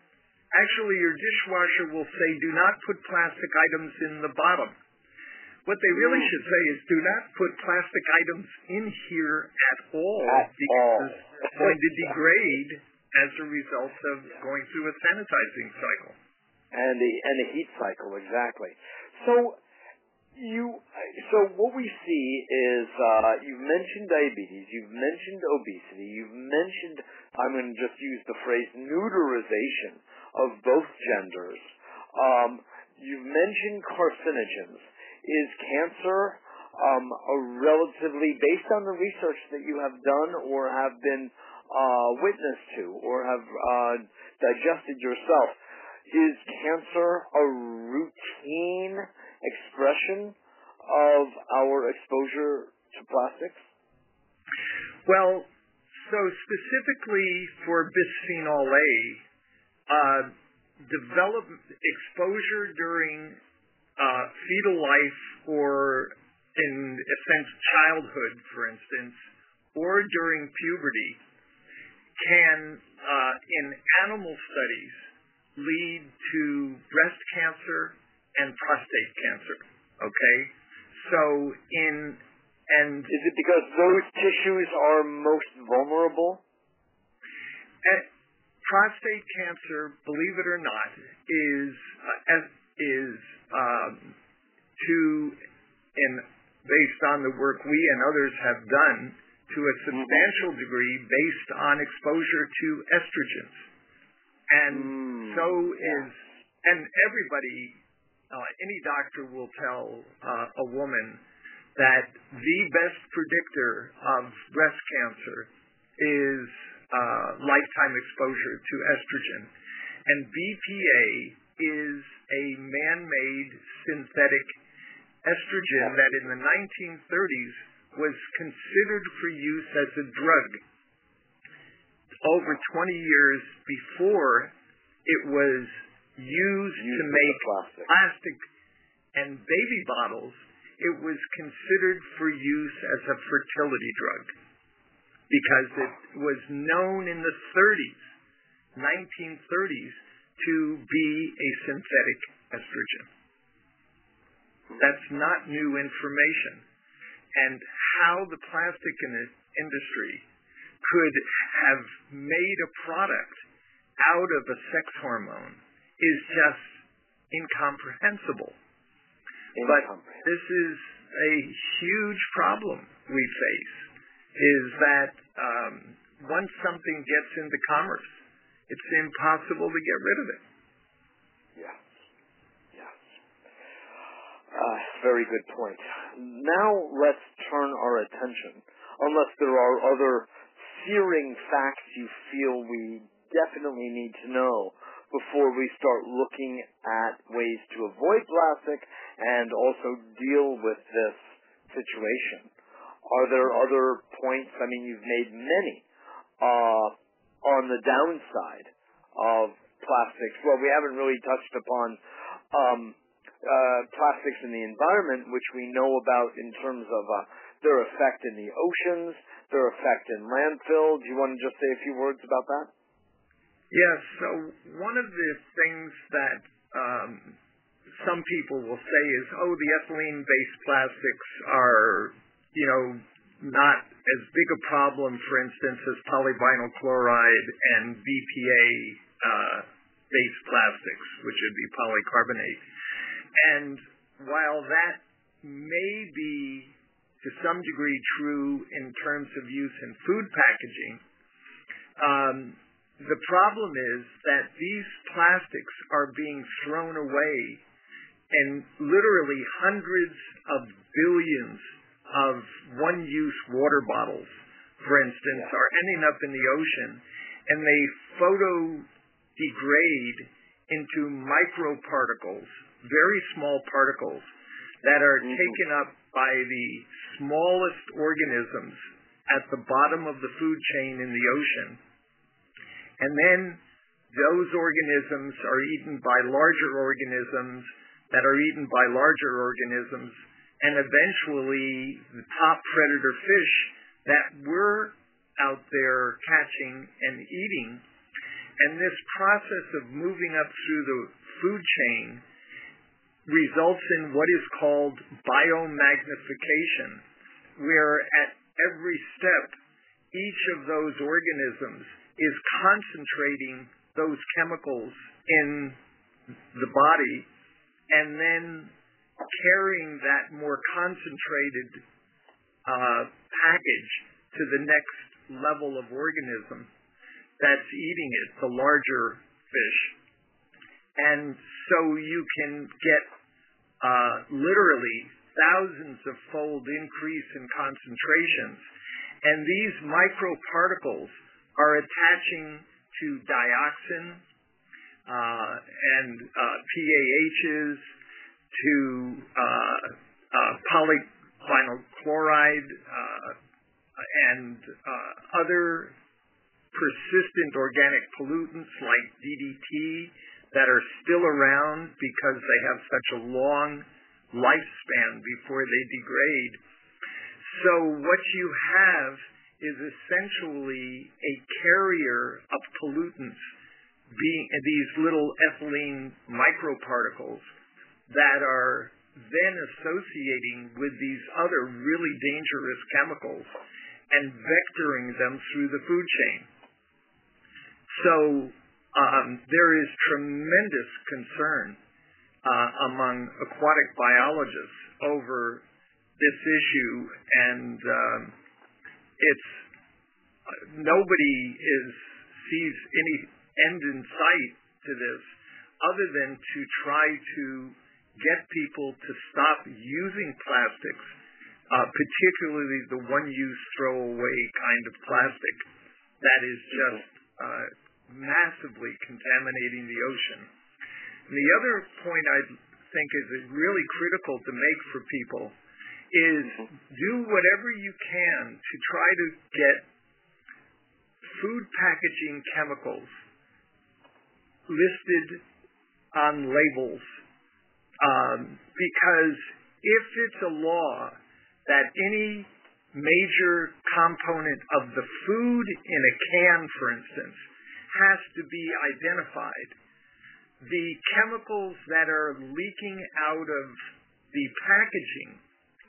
Actually, your dishwasher will say, do not put plastic items in the bottom. What they really mm. should say is, do not put plastic items in here at all at because all. it's going to degrade as a result of going through a sanitizing cycle. And the and the heat cycle, exactly. So you so what we see is uh, you've mentioned diabetes, you've mentioned obesity, you've mentioned I'm going to just use the phrase neuterization of both genders. Um, you've mentioned carcinogens. Is cancer um, a relatively based on the research that you have done or have been uh, witness to or have uh, digested yourself? Is cancer a routine expression of our exposure to plastics? Well, so specifically for bisphenol A, uh, develop exposure during uh, fetal life or in a sense childhood, for instance, or during puberty can, uh, in animal studies, lead to breast cancer and prostate cancer. Okay? So in and is it because those tissues are most vulnerable? Uh, prostate cancer, believe it or not, is uh, is um, to and based on the work we and others have done to a substantial mm-hmm. degree based on exposure to estrogens. And mm, so is and everybody uh, any doctor will tell uh, a woman that the best predictor of breast cancer is uh, lifetime exposure to estrogen. And BPA is a man-made synthetic estrogen that in the 1930s was considered for use as a drug. Over 20 years before it was used to make plastic. plastic and baby bottles, it was considered for use as a fertility drug because it was known in the 30s, 1930s, to be a synthetic estrogen. That's not new information. And how the plastic industry could have made a product out of a sex hormone is just incomprehensible. But this is a huge problem we face is that um, once something gets into commerce, it's impossible to get rid of it. Yes. Yes. Uh, very good point. Now let's turn our attention, unless there are other searing facts you feel we definitely need to know before we start looking at ways to avoid plastic and also deal with this situation. Are there other points? I mean, you've made many uh, on the downside of plastics. Well, we haven't really touched upon um, uh, plastics in the environment, which we know about in terms of uh, their effect in the oceans, their effect in landfill. Do you want to just say a few words about that? Yes. So one of the things that um, some people will say is, oh, the ethylene-based plastics are, you know, not as big a problem, for instance, as polyvinyl chloride and BPA uh, plastics, which would be polycarbonate. And while that may be to some degree true in terms of use in food packaging, um, the problem is that these plastics are being thrown away and literally hundreds of billions of one-use water bottles, for instance, yeah. are ending up in the ocean and they photo degrade into microparticles, very small particles that are mm-hmm. taken up by the smallest organisms at the bottom of the food chain in the ocean. And then those organisms are eaten by larger organisms that are eaten by larger organisms and eventually the top predator fish that we're out there catching and eating. And this process of moving up through the food chain results in what is called biomagnification, where at every step, each of those organisms is concentrating those chemicals in the body and then carrying that more concentrated uh, package to the next level of organism that's eating it, the larger fish. And so you can get uh, literally thousands of fold increase in concentrations. And these microparticles are attaching to dioxin uh, and uh, PAHs to uh, polyvinyl chloride and other persistent organic pollutants like DDT that are still around because they have such a long lifespan before they degrade. So what you have is essentially a carrier of pollutants being these little ethylene microparticles that are then associating with these other really dangerous chemicals and vectoring them through the food chain. So um, there is tremendous concern uh, among aquatic biologists over this issue, and um, it's nobody is sees any end in sight to this other than to try to get people to stop using plastics, uh, particularly the one-use throwaway kind of plastic that is just uh, massively contaminating the ocean. And the other point I think is really critical to make for people is do whatever you can to try to get food packaging chemicals listed on labels. Um, because if it's a law that any major component of the food in a can, for instance, has to be identified, the chemicals that are leaking out of the packaging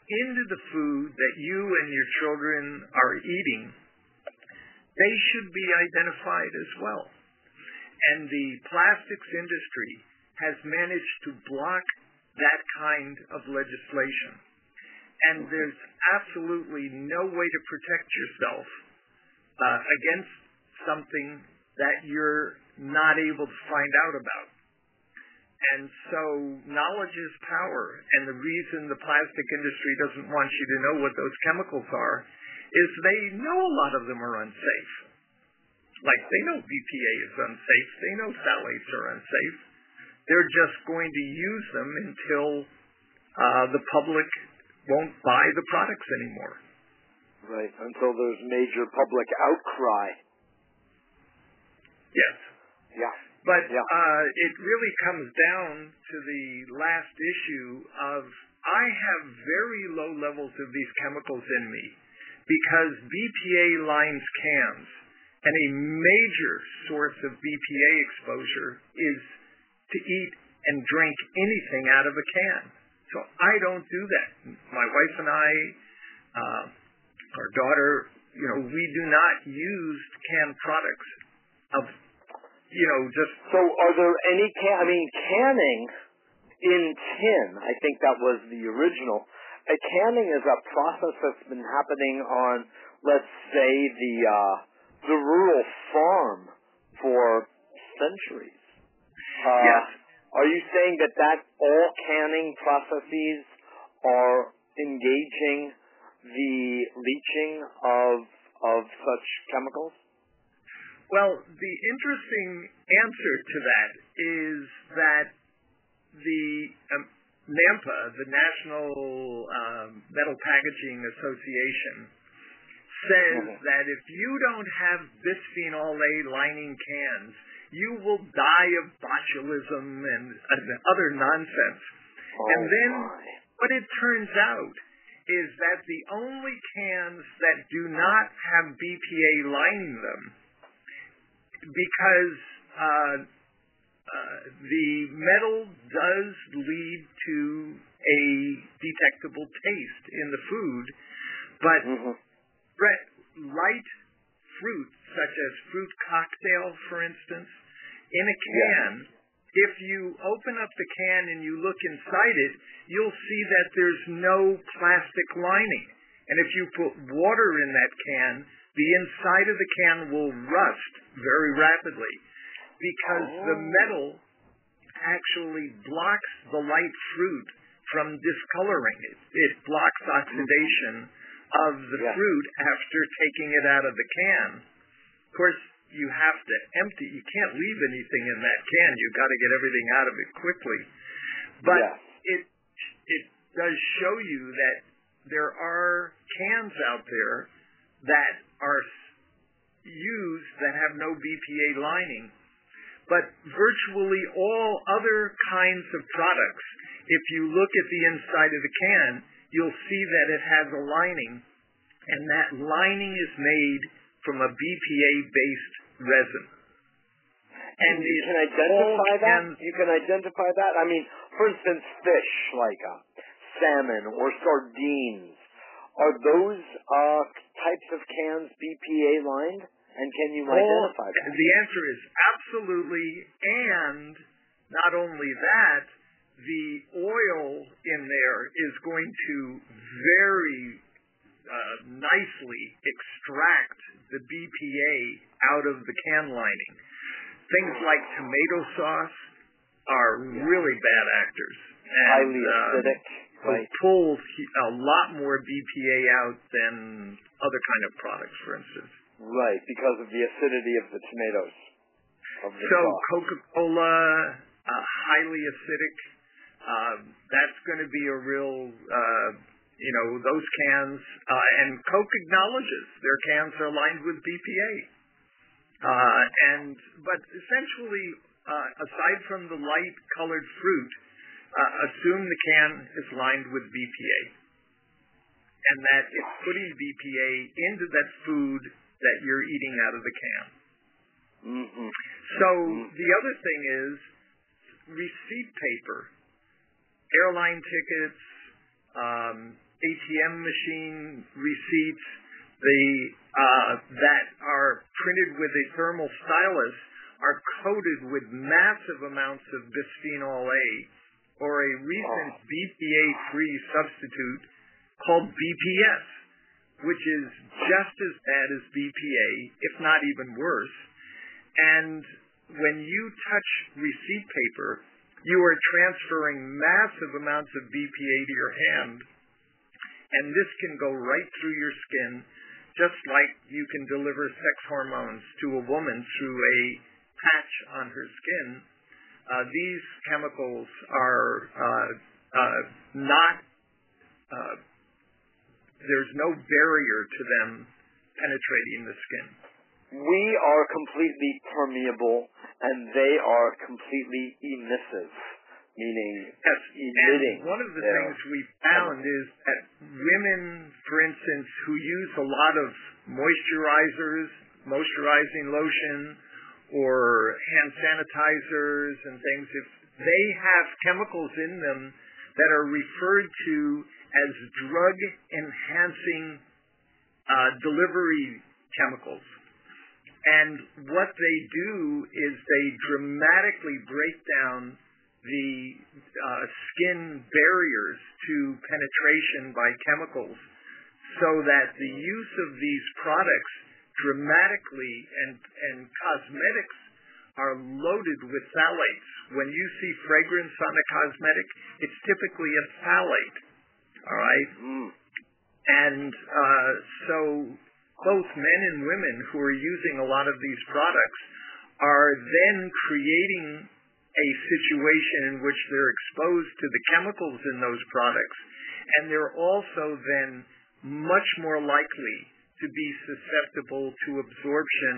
into the food that you and your children are eating, they should be identified as well. And the plastics industry has managed to block that kind of legislation. And there's absolutely no way to protect yourself uh, against something that you're not able to find out about. And so knowledge is power. And the reason the plastic industry doesn't want you to know what those chemicals are is they know a lot of them are unsafe. Like they know BPA is unsafe. They know phthalates are unsafe. They're just going to use them until uh, the public won't buy the products anymore. Right, until there's major public outcry. Yes. Yeah. But yeah. uh, it really comes down to the last issue of I have very low levels of these chemicals in me because BPA lines cans, and a major source of BPA exposure is to eat and drink anything out of a can. So I don't do that. My wife and I, uh, our daughter, you know, we do not use canned products of you know, just so are there any can? I mean, canning in tin. I think that was the original. A canning is a process that's been happening on, let's say, the uh, the rural farm for centuries. Uh, yes. Are you saying that that all canning processes are engaging the leaching of of such chemicals? Well, the interesting answer to that is that the um, NAMPA, the National um, Metal Packaging Association, says mm-hmm. that if you don't have bisphenol A lining cans, you will die of botulism and, and other nonsense. Oh and then my. what it turns out is that the only cans that do not have BPA lining them because uh, uh, the metal does lead to a detectable taste in the food, but mm-hmm. light fruit, such as fruit cocktail, for instance, in a can, if you open up the can and you look inside it, you'll see that there's no plastic lining. And if you put water in that can, the inside of the can will rust very rapidly because oh. the metal actually blocks the light fruit from discoloring. It, it blocks oxidation of the yeah. fruit after taking it out of the can. Of course, you have to empty. You can't leave anything in that can. You've got to get everything out of it quickly. But yeah. it it does show you that there are cans out there that are used that have no BPA lining. But virtually all other kinds of products, if you look at the inside of the can, you'll see that it has a lining, and that lining is made from a BPA-based resin. And you can identify that. You can identify that. I mean, for instance, fish like uh, salmon or sardines. Are those uh, types of cans BPA lined? And can you identify that? The answer is absolutely. And not only that, the oil in there is going to very uh, nicely extract the BPA out of the can lining. Things like tomato sauce are Yeah. really bad actors. And, Highly uh, acidic. will Right. a lot more BPA out than other kind of products, for instance. Right, because of the acidity of the tomatoes. Of the So. Coca-Cola, uh, highly acidic. Uh, that's going to be a real, uh, you know, those cans. Uh, and Coke acknowledges their cans are lined with BPA. Uh, and but essentially, uh, aside from the light colored fruit, uh, assume the can is lined with BPA, and that it's putting BPA into that food that you're eating out of the can. Mm-hmm. So Mm. the other thing is receipt paper, airline tickets, um, ATM machine receipts, the uh, that are printed with a thermal stylus are coated with massive amounts of bisphenol A or a recent. BPA-free substitute called BPS, which is just as bad as BPA, if not even worse. And when you touch receipt paper, you are transferring massive amounts of BPA to your hand, and this can go right through your skin, just like you can deliver sex hormones to a woman through a patch on her skin. Uh, these chemicals are uh, uh, not, uh, there's no barrier to them penetrating the skin. We are completely permeable and they are completely emissive, meaning yes. emitting. And one of the things we found is that women, for instance, who use a lot of moisturizers, moisturizing lotion, or hand sanitizers and things, if they have chemicals in them that are referred to as drug enhancing uh, delivery chemicals. And what they do is they dramatically break down the uh, skin barriers to penetration by chemicals so that the use of these products dramatically and, and cosmetics are loaded with phthalates. When you see fragrance on a cosmetic, it's typically a phthalate. All right? Mm. And uh, so both men and women who are using a lot of these products are then creating a situation in which they're exposed to the chemicals in those products, and they're also then much more likely to be susceptible to absorption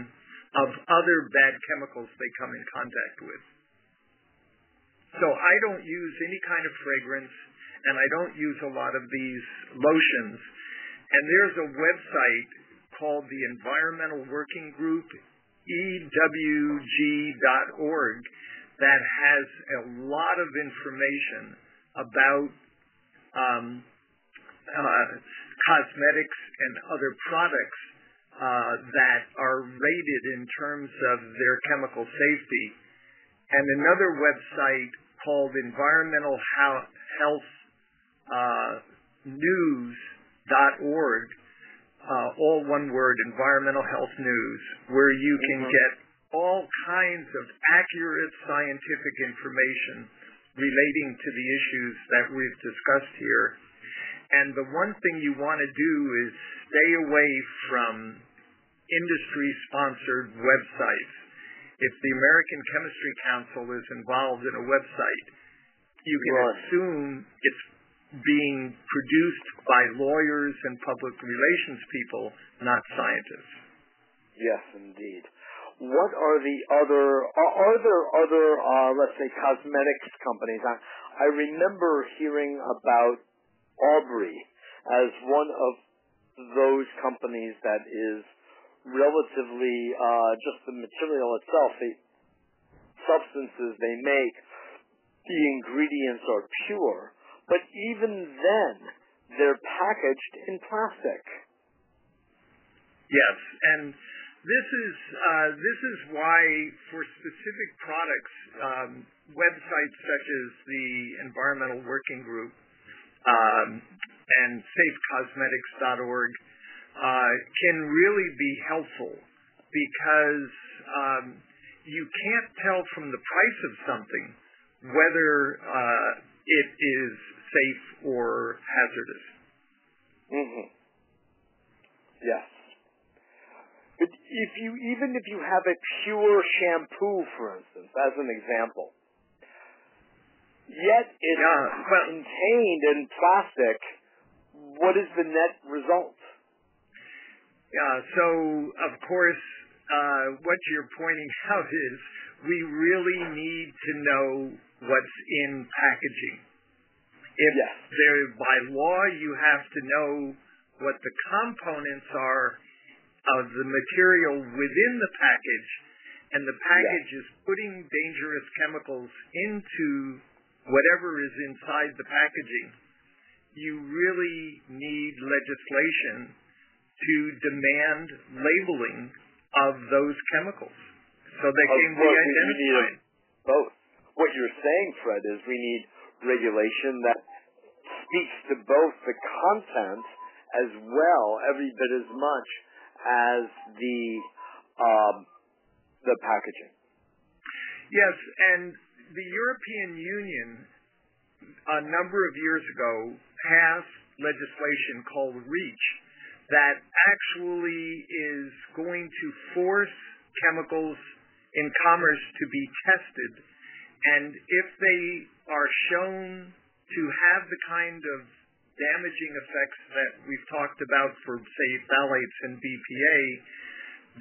of other bad chemicals they come in contact with. So I don't use any kind of fragrance, and I don't use a lot of these lotions. And there's a website called the Environmental Working Group, EWG.org, that has a lot of information about um, uh, cosmetics and other products uh, that are rated in terms of their chemical safety. And another website called Environmental Health uh, News.org uh, all one word, environmental health news, where you can mm-hmm. get all kinds of accurate scientific information relating to the issues that we've discussed here. And the one thing you want to do is stay away from industry sponsored websites. If the American Chemistry Council is involved in a website, you can right. assume it's being produced by lawyers and public relations people, not scientists. Yes, indeed. What are the other? Are, are there other, uh, let's say, cosmetics companies? I, I remember hearing about Aubrey as one of those companies that is relatively uh, just the material itself, the substances they make, the ingredients are pure but even then, they're packaged in plastic. Yes, and this is uh, this is why for specific products, um, websites such as the Environmental Working Group um, and SafeCosmetics.org uh, can really be helpful because um, you can't tell from the price of something whether uh, it is safe or hazardous. Mm-hmm. Yes. But if you, even if you have a pure shampoo, for instance, as an example, yet it's yeah, well, contained in plastic, what is the net result? Yeah, so of course, uh, what you're pointing out is we really need to know what's in packaging. If yes. there by law you have to know what the components are of the material within the package, and the package yes. is putting dangerous chemicals into whatever is inside the packaging, you really need legislation to demand labeling of those chemicals so they can be identified. Both. What you're saying, Fred, is we need regulation that speaks to both the content as well, every bit as much as the um, the packaging. Yes, and the European Union a number of years ago passed legislation called REACH that actually is going to force chemicals in commerce to be tested. And if they are shown to have the kind of damaging effects that we've talked about for, say, phthalates and BPA,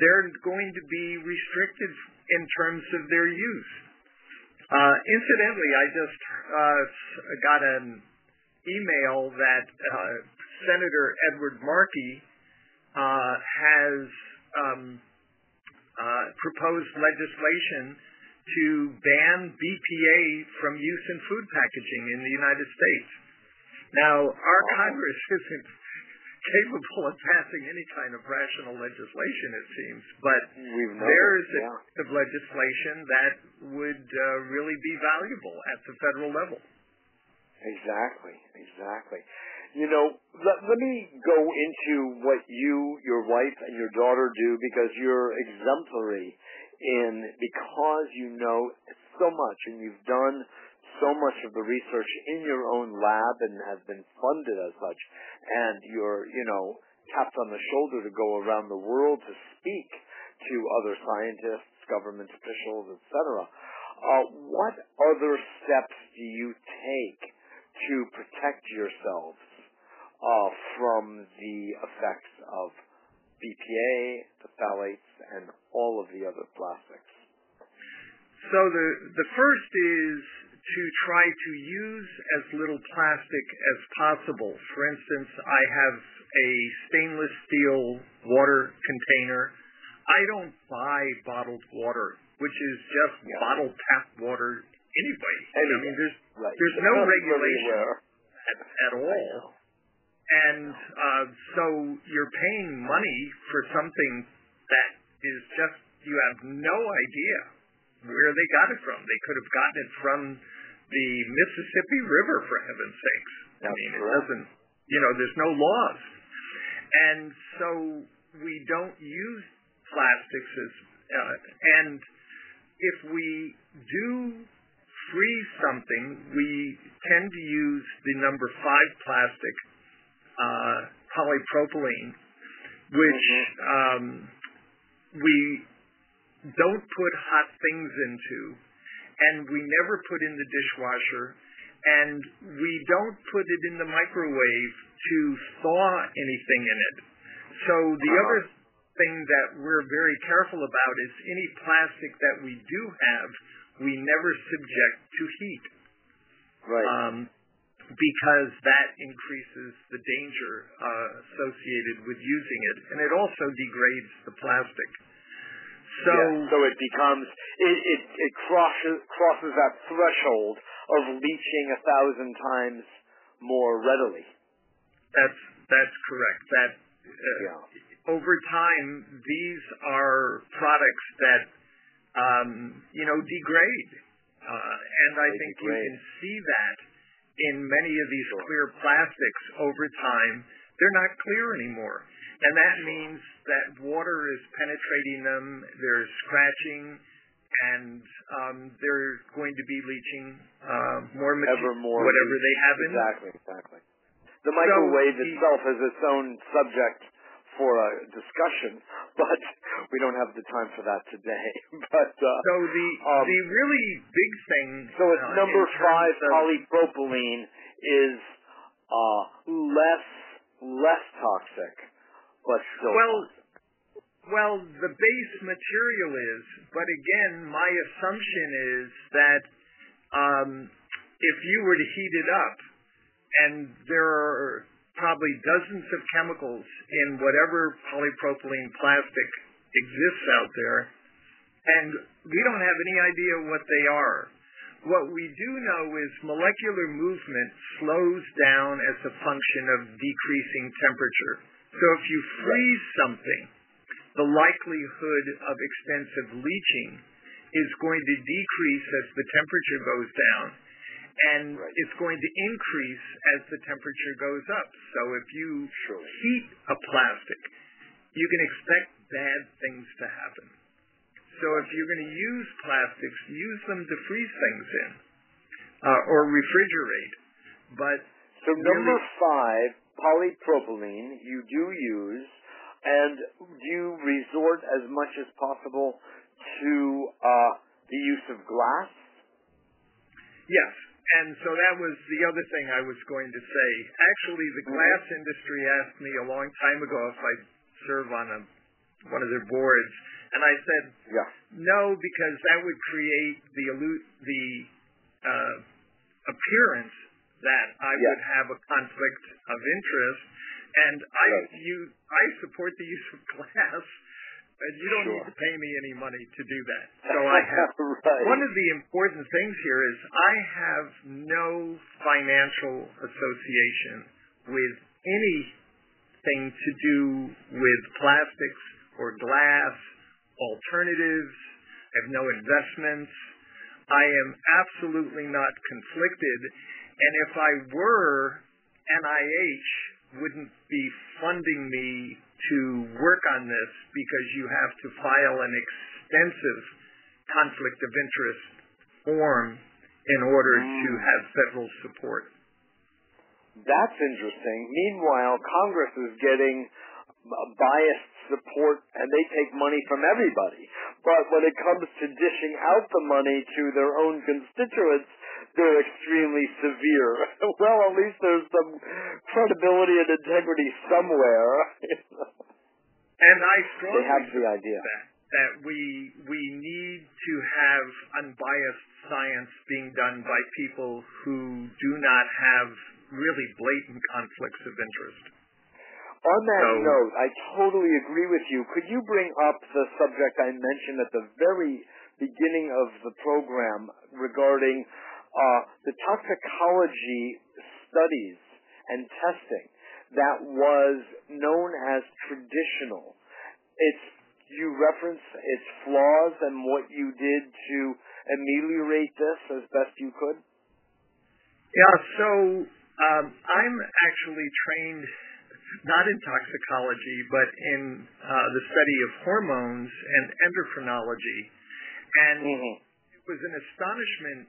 they're going to be restricted in terms of their use. Uh, incidentally, I just uh, got an email that uh, Senator Edward Markey uh, has um, uh, proposed legislation to ban BPA from use in food packaging in the United States. Now, our Congress isn't capable of passing any kind of rational legislation, it seems, but there's a yeah. of legislation that would uh, really be valuable at the federal level. Exactly, exactly. You know, let, let me go into what you, your wife, and your daughter do because you're exemplary in because you know so much and you've done so much of the research in your own lab and have been funded as such, and you're, you know, tapped on the shoulder to go around the world to speak to other scientists, government officials, etc. Uh, what other steps do you take to protect yourselves uh, from the effects of BPA, the phthalates, and all of the other plastics? So the the first is to try to use as little plastic as possible. For instance, I have a stainless steel water container. I don't buy bottled water, which is just yeah. bottled tap water anyway. anyway. I mean, there's right. there's no regulation at, at all. And uh, so you're paying money for something that is just you have no idea where they got it from. They could have gotten it from the Mississippi River, for heaven's sakes. That's I mean, correct. it doesn't, you know, there's no laws. And so we don't use plastics as, uh, and if we do freeze something, we tend to use the number five plastic, uh, polypropylene, which mm-hmm. um, we don't put hot things into and we never put in the dishwasher, and we don't put it in the microwave to thaw anything in it. So the uh-huh. other thing that we're very careful about is any plastic that we do have, we never subject to heat. Right. Um, because that increases the danger uh, associated with using it, and it also degrades the plastic. So, yeah, so it becomes it, it it crosses crosses that threshold of leaching a thousand times more readily. That's that's correct. That uh, yeah. over time, these are products that um, you know degrade, uh, and I they think degrade. you can see that in many of these sure. clear plastics over time. They're not clear anymore. And that means that water is penetrating them, there's scratching, and um, they're going to be leaching uh, more material, more whatever they have in Exactly, exactly. The microwave so itself is its own subject for a discussion, but we don't have the time for that today. But uh, so the um, the really big thing. So it's uh, number five polypropylene is uh, less less toxic but still well, well, the base material is, but again, my assumption is that um, if you were to heat it up, and there are probably dozens of chemicals in whatever polypropylene plastic exists out there, and we don't have any idea what they are. What we do know is molecular movement slows down as a function of decreasing temperature. So if you freeze something, the likelihood of extensive leaching is going to decrease as the temperature goes down. and Right. it's going to increase as the temperature goes up. So if you Surely. heat a plastic, you can expect bad things to happen. So if you're going to use plastics, use them to freeze things in uh, or refrigerate. But So number five, polypropylene, you do use, and do you resort as much as possible to uh, the use of glass? yes, and so that was the other thing I was going to say. Actually, the glass industry asked me a long time ago if I'd serve on a one of their boards, and I said Yeah. No, because that would create the the uh, appearance that I Yes. would have a conflict of interest, and I Right. you I support the use of glass, and you don't need to pay me any money to do that. So I have right. one of the important things here is I have no financial association with anything to do with plastics or glass, alternatives. I have no investments. I am absolutely not conflicted. And if I were, NIH wouldn't be funding me to work on this because you have to file an extensive conflict of interest form in order to Mm. have federal support. That's interesting. Meanwhile, Congress is getting biased support and they take money from everybody. But when it comes to dishing out the money to their own constituents, they're extremely severe. well, at least there's some credibility and integrity somewhere. And I they strongly have the idea. that that we we need to have unbiased science being done by people who do not have really blatant conflicts of interest. On that So- note, I totally agree with you. Could you bring up the subject I mentioned at the very beginning of the program regarding uh, the toxicology studies and testing that was known as traditional? It's you reference its flaws and what you did to ameliorate this as best you could. Yeah, so um, I'm actually trained not in toxicology, but in uh, the study of hormones and endocrinology. And Mm-hmm. it was an astonishment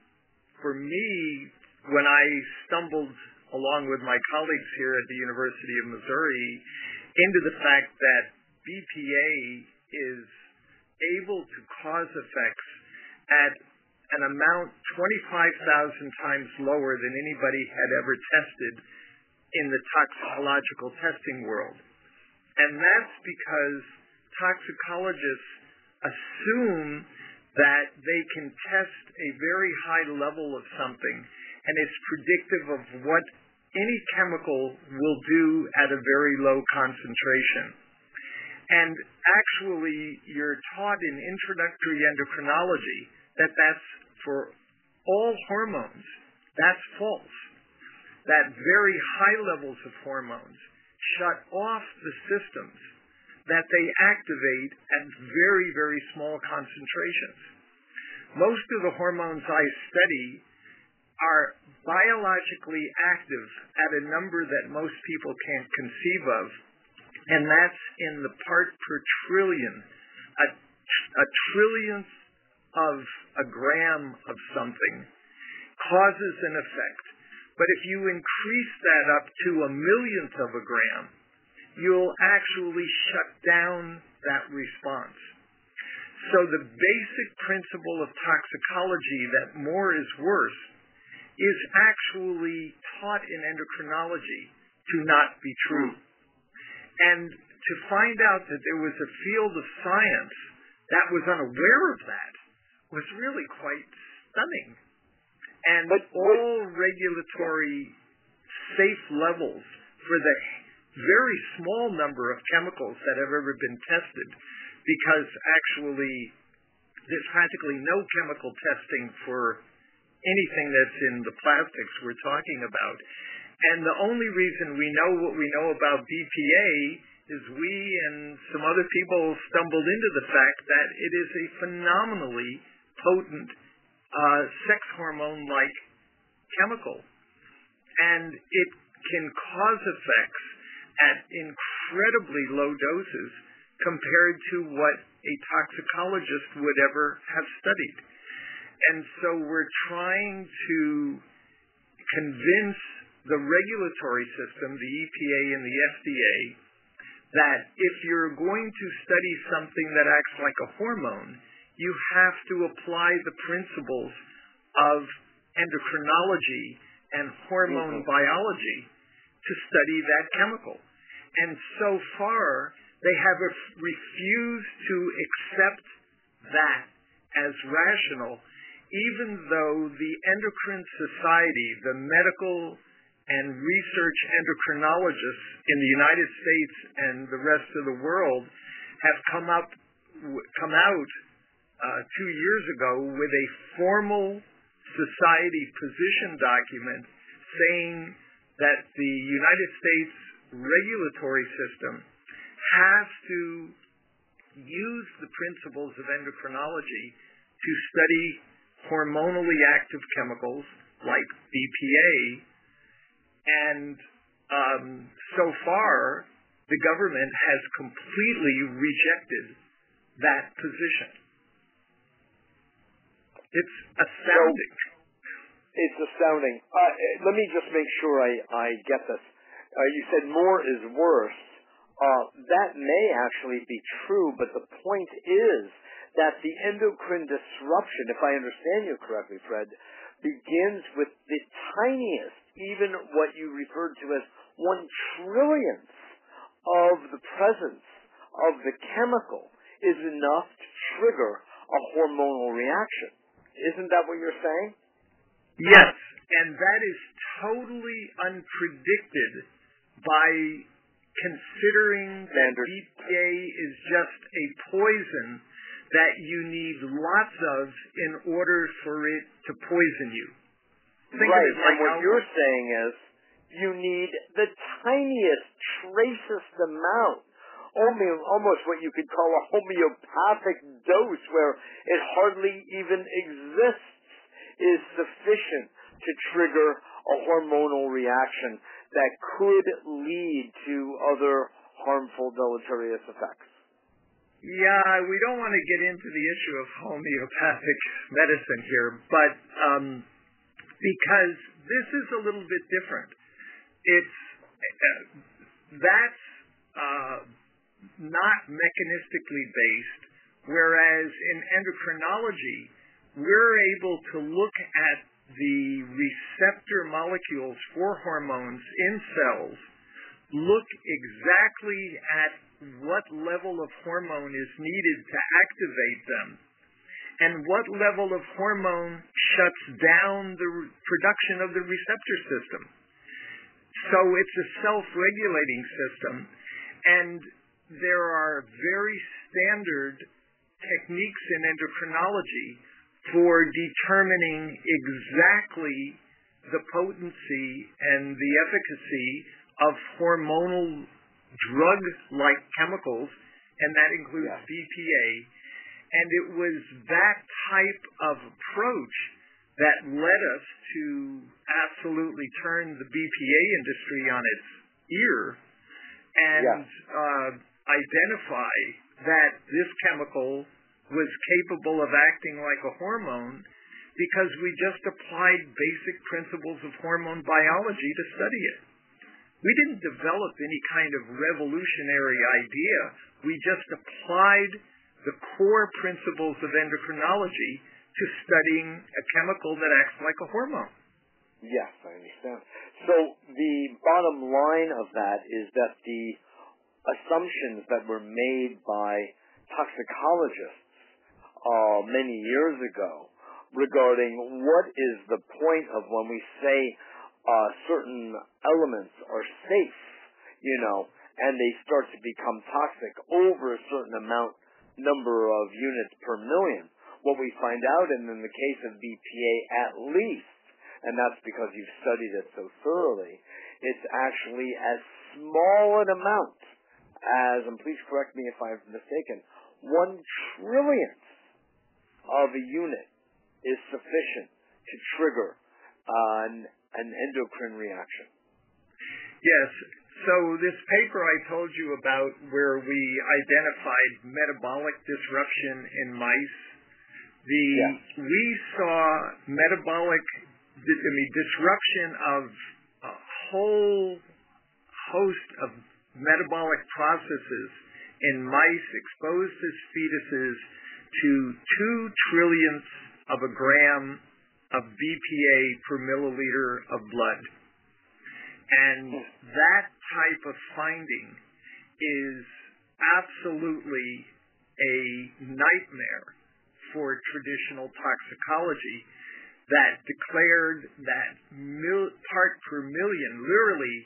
for me when I stumbled along with my colleagues here at the University of Missouri into the fact that BPA is able to cause effects at an amount 25,000 times lower than anybody had ever tested in the toxicological testing world. And that's because toxicologists assume that they can test a very high level of something and it's predictive of what any chemical will do at a very low concentration. And actually, you're taught in introductory endocrinology that that's for all hormones. That's false. That very high levels of hormones shut off the systems that they activate at very, very small concentrations. Most of the hormones I study are biologically active at a number that most people can't conceive of, and that's in the part per trillion, a, a trillionth of a gram of something causes an effect. But if you increase that up to a millionth of a gram, you'll actually shut down that response. So the basic principle of toxicology that more is worse is actually taught in endocrinology to not be true. And to find out that there was a field of science that was unaware of that was really quite stunning. And But- all regulatory safe levels for the very small number of chemicals that have ever been tested, because actually there's practically no chemical testing for anything that's in the plastics we're talking about. And the only reason we know what we know about BPA is we and some other people stumbled into the fact that it is a phenomenally potent uh, sex hormone like chemical, and it can cause effects at incredibly low doses compared to what a toxicologist would ever have studied. And so we're trying to convince the regulatory system, the EPA and the FDA, that if you're going to study something that acts like a hormone, you have to apply the principles of endocrinology and hormone mm-hmm. biology to study that chemical. And so far, they have refused to accept that as rational, even though the Endocrine Society, the medical and research endocrinologists in the United States and the rest of the world have come up come out uh, two years ago with a formal society position document saying that the United States regulatory system has to use the principles of endocrinology to study hormonally active chemicals like BPA. And um, so far, the government has completely rejected that position. It's astounding. it's astounding. Uh, let me just make sure I, I get this. Uh, you said more is worse. Uh, that may actually be true, but the point is that the endocrine disruption, if I understand you correctly, Fred, begins with the tiniest, even what you referred to as one trillionth of the presence of the chemical is enough to trigger a hormonal reaction. Isn't that what you're saying? Yes, and that is totally unpredicted by considering that BPA is just a poison that you need lots of in order for it to poison you. Think right, like and what you're saying is you need the tiniest, tracest amount, almost what you could call a homeopathic dose where it hardly even exists, is sufficient to trigger a hormonal reaction that could lead to other harmful deleterious effects. Yeah, we don't want to get into the issue of homeopathic medicine here, but um, because this is a little bit different. It's uh, that's uh, not mechanistically based, whereas in endocrinology, we're able to look at the receptor molecules for hormones in cells look exactly at what level of hormone is needed to activate them and what level of hormone shuts down the production of the receptor system. So it's a self-regulating system and there are very standard techniques in endocrinology for determining exactly the potency and the efficacy of hormonal drug-like chemicals, and that includes yeah. BPA. And it was that type of approach that led us to absolutely turn the BPA industry on its ear and yeah. uh, identify that this chemical was capable of acting like a hormone because we just applied basic principles of hormone biology to study it. We didn't develop any kind of revolutionary idea. We just applied the core principles of endocrinology to studying a chemical that acts like a hormone. Yes, I understand. So the bottom line of that is that the assumptions that were made by toxicologists uh, many years ago regarding what is the point of when we say uh, certain elements are safe, you know, and they start to become toxic over a certain amount number of units per million. What we find out, and in the case of BPA at least, and that's because you've studied it so thoroughly, it's actually as small an amount as, and please correct me if I'm mistaken, one trillionth of a unit is sufficient to trigger an, an endocrine reaction. Yes. So this paper I told you about where we identified metabolic disruption in mice, the yes. we saw metabolic I mean disruption of a whole host of metabolic processes in mice exposed as fetuses to two trillionths of a gram of BPA per milliliter of blood. And that type of finding is absolutely a nightmare for traditional toxicology that declared that mil, part per million literally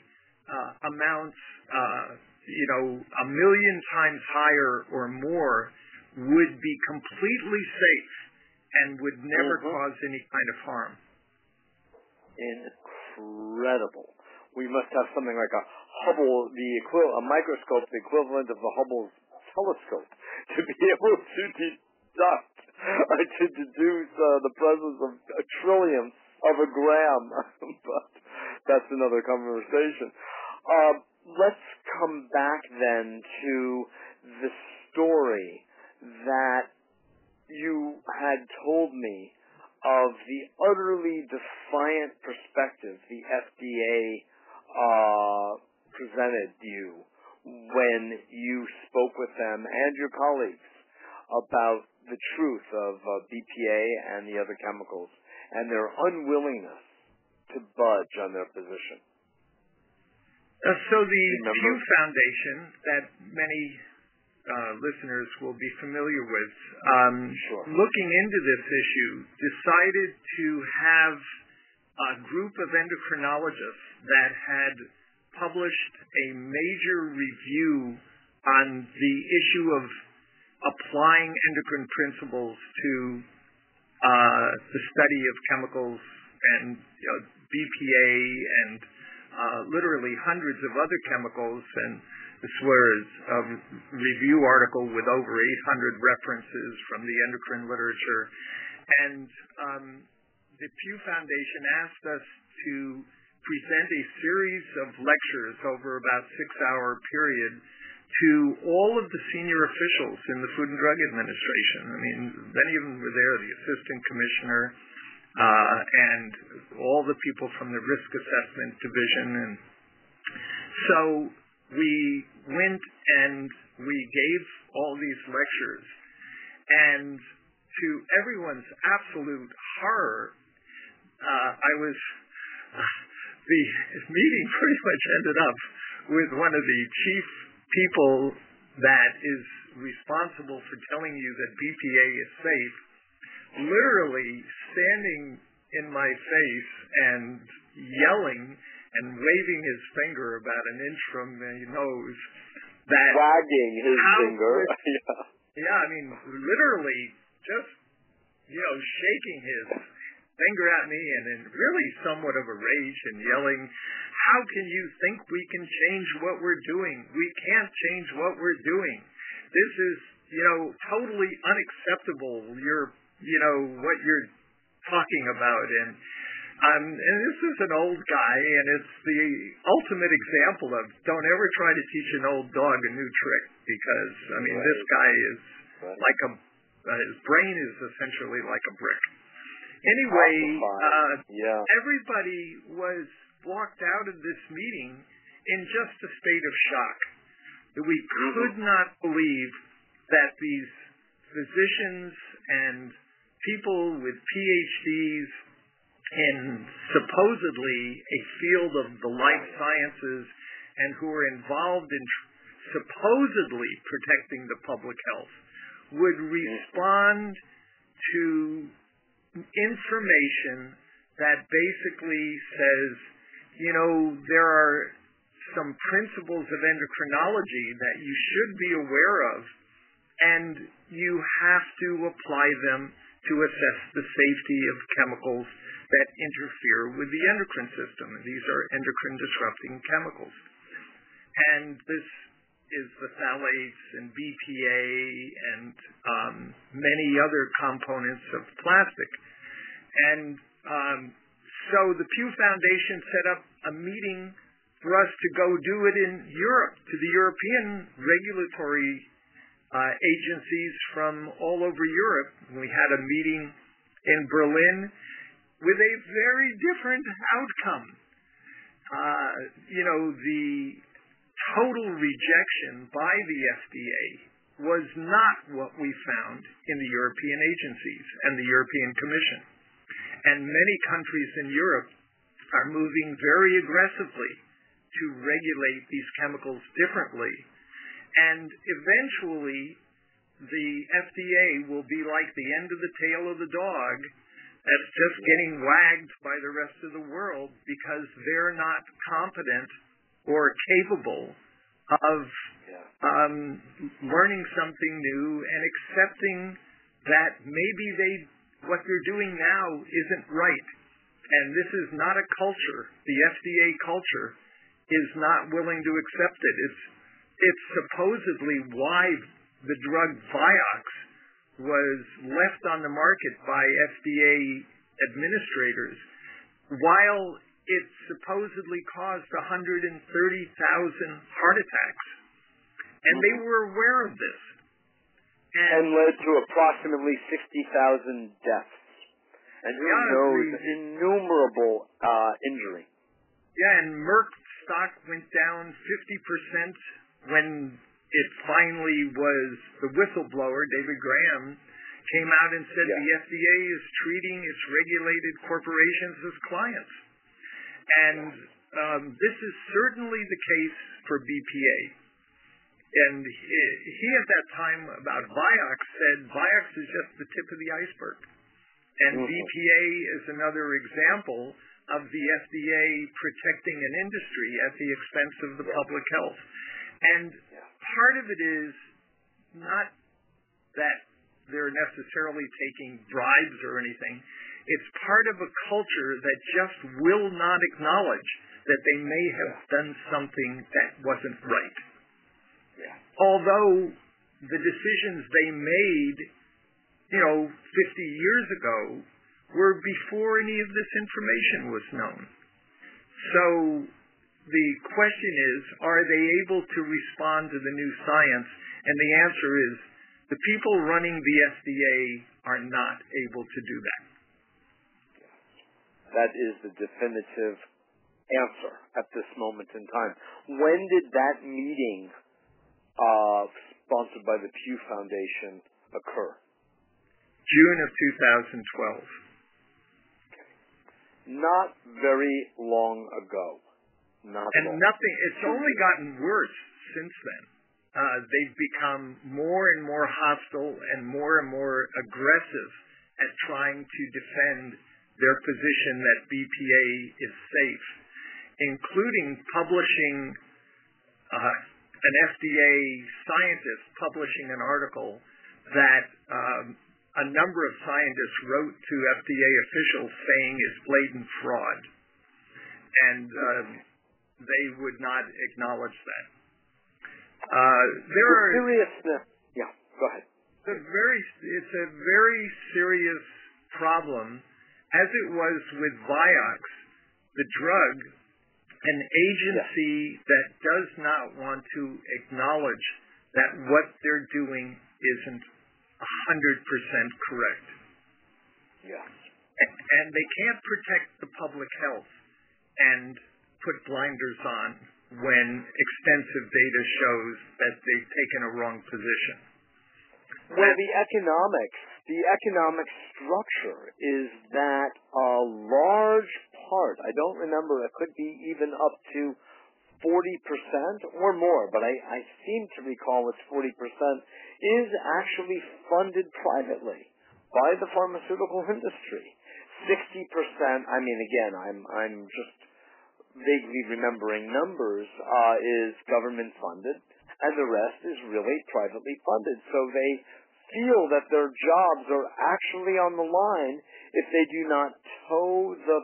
uh, amounts, uh, you know, a million times higher or more would be completely safe and would never mm-hmm. cause any kind of harm. Incredible. We must have something like a Hubble, the equi- a microscope, the equivalent of the Hubble telescope, to be able to deduct, uh, to deduce uh, the presence of a trillionth of a gram. but that's another conversation. Uh, let's come back then to the story that you had told me of the utterly defiant perspective the FDA uh, presented you when you spoke with them and your colleagues about the truth of uh, BPA and the other chemicals and their unwillingness to budge on their position. Uh, so the Pew Foundation that many listeners will be familiar with, um, sure. looking into this issue, decided to have a group of endocrinologists that had published a major review on the issue of applying endocrine principles to uh, the study of chemicals and you know, BPA and uh, literally hundreds of other chemicals and this was a review article with over 800 references from the endocrine literature. And um, the Pew Foundation asked us to present a series of lectures over about six-hour period to all of the senior officials in the Food and Drug Administration. I mean, many of them were there, the assistant commissioner, uh, and all the people from the risk assessment division. And so we went and we gave all these lectures, and to everyone's absolute horror, uh, I was the meeting pretty much ended up with one of the chief people that is responsible for telling you that BPA is safe, literally standing in my face and yelling and waving his finger about an inch from my nose. That wagging his finger. yeah. yeah, I mean, literally just you know shaking his finger at me and in really somewhat of a rage and yelling, "How can you think we can change what we're doing? We can't change what we're doing. This is you know totally unacceptable. You're you know what you're talking about and." Um, and this is an old guy, and it's the ultimate example of don't ever try to teach an old dog a new trick because I mean right. this guy is right. like a uh, his brain is essentially like a brick. Anyway, uh, yeah. everybody was walked out of this meeting in just a state of shock. We mm-hmm. could not believe that these physicians and people with PhDs in supposedly a field of the life sciences and who are involved in supposedly protecting the public health would respond to information that basically says, you know, there are some principles of endocrinology that you should be aware of, and you have to apply them to assess the safety of chemicals that interfere with the endocrine system. These are endocrine disrupting chemicals. And this is the phthalates and BPA and um, many other components of plastic. And um, So the Pew Foundation set up a meeting for us to go do it in Europe, to the European regulatory uh, agencies from all over Europe. We had a meeting in Berlin with a very different outcome. Uh, you know, the total rejection by the FDA was not what we found in the European agencies and the European Commission. And many countries in Europe are moving very aggressively to regulate these chemicals differently. And eventually, the FDA will be like the end of the tail of the dog that's just getting wagged by the rest of the world because they're not competent or capable of um, learning something new and accepting that maybe they what they're doing now isn't right. And this is not a culture. The FDA culture is not willing to accept it. It's it's supposedly why the drug Vioxx was left on the market by FDA administrators while it supposedly caused 130,000 heart attacks. And they were aware of this. And, and led to approximately 60,000 deaths. And who knows, innumerable uh, injury. Yeah, and Merck stock went down 50% when it finally was the whistleblower, David Graham, came out and said yeah. the FDA is treating its regulated corporations as clients. And um, this is certainly the case for BPA. And he, he at that time about Vioxx said Vioxx is just the tip of the iceberg. And. BPA is another example of the FDA protecting an industry at the expense of the public health. And part of it is not that they're necessarily taking bribes or anything. It's part of a culture that just will not acknowledge that they may have done something that wasn't right. Yeah. Although the decisions they made, you know, 50 years ago were before any of this information was known. So the question is, are they able to respond to the new science? And the answer is, the people running the FDA are not able to do that. That is the definitive answer at this moment in time. When did that meeting uh, sponsored by the Pew Foundation occur? June of 2012. Not very long ago. Not and nothing. It's only gotten worse since then. Uh, they've become more and more hostile and more and more aggressive at trying to defend their position that BPA is safe, including publishing uh, an FDA scientist publishing an article that um, a number of scientists wrote to FDA officials saying is blatant fraud, and um, they would not acknowledge that. Uh, there are seriousness. Yeah, go ahead. It's a very, it's a very serious problem, as it was with Vioxx, the drug. An agency yeah. that does not want to acknowledge that what they're doing isn't 100% correct. Yes. And they can't protect the public health and put blinders on when extensive data shows that they've taken a wrong position. Well, the economics, the economic structure is that a large part, I don't remember, it could be even up to 40% or more, but I, I seem to recall it's 40%, is actually funded privately by the pharmaceutical industry. 60%, I mean, again, I'm, I'm just vaguely remembering numbers, uh, is government funded, and the rest is really privately funded. So they feel that their jobs are actually on the line if they do not toe the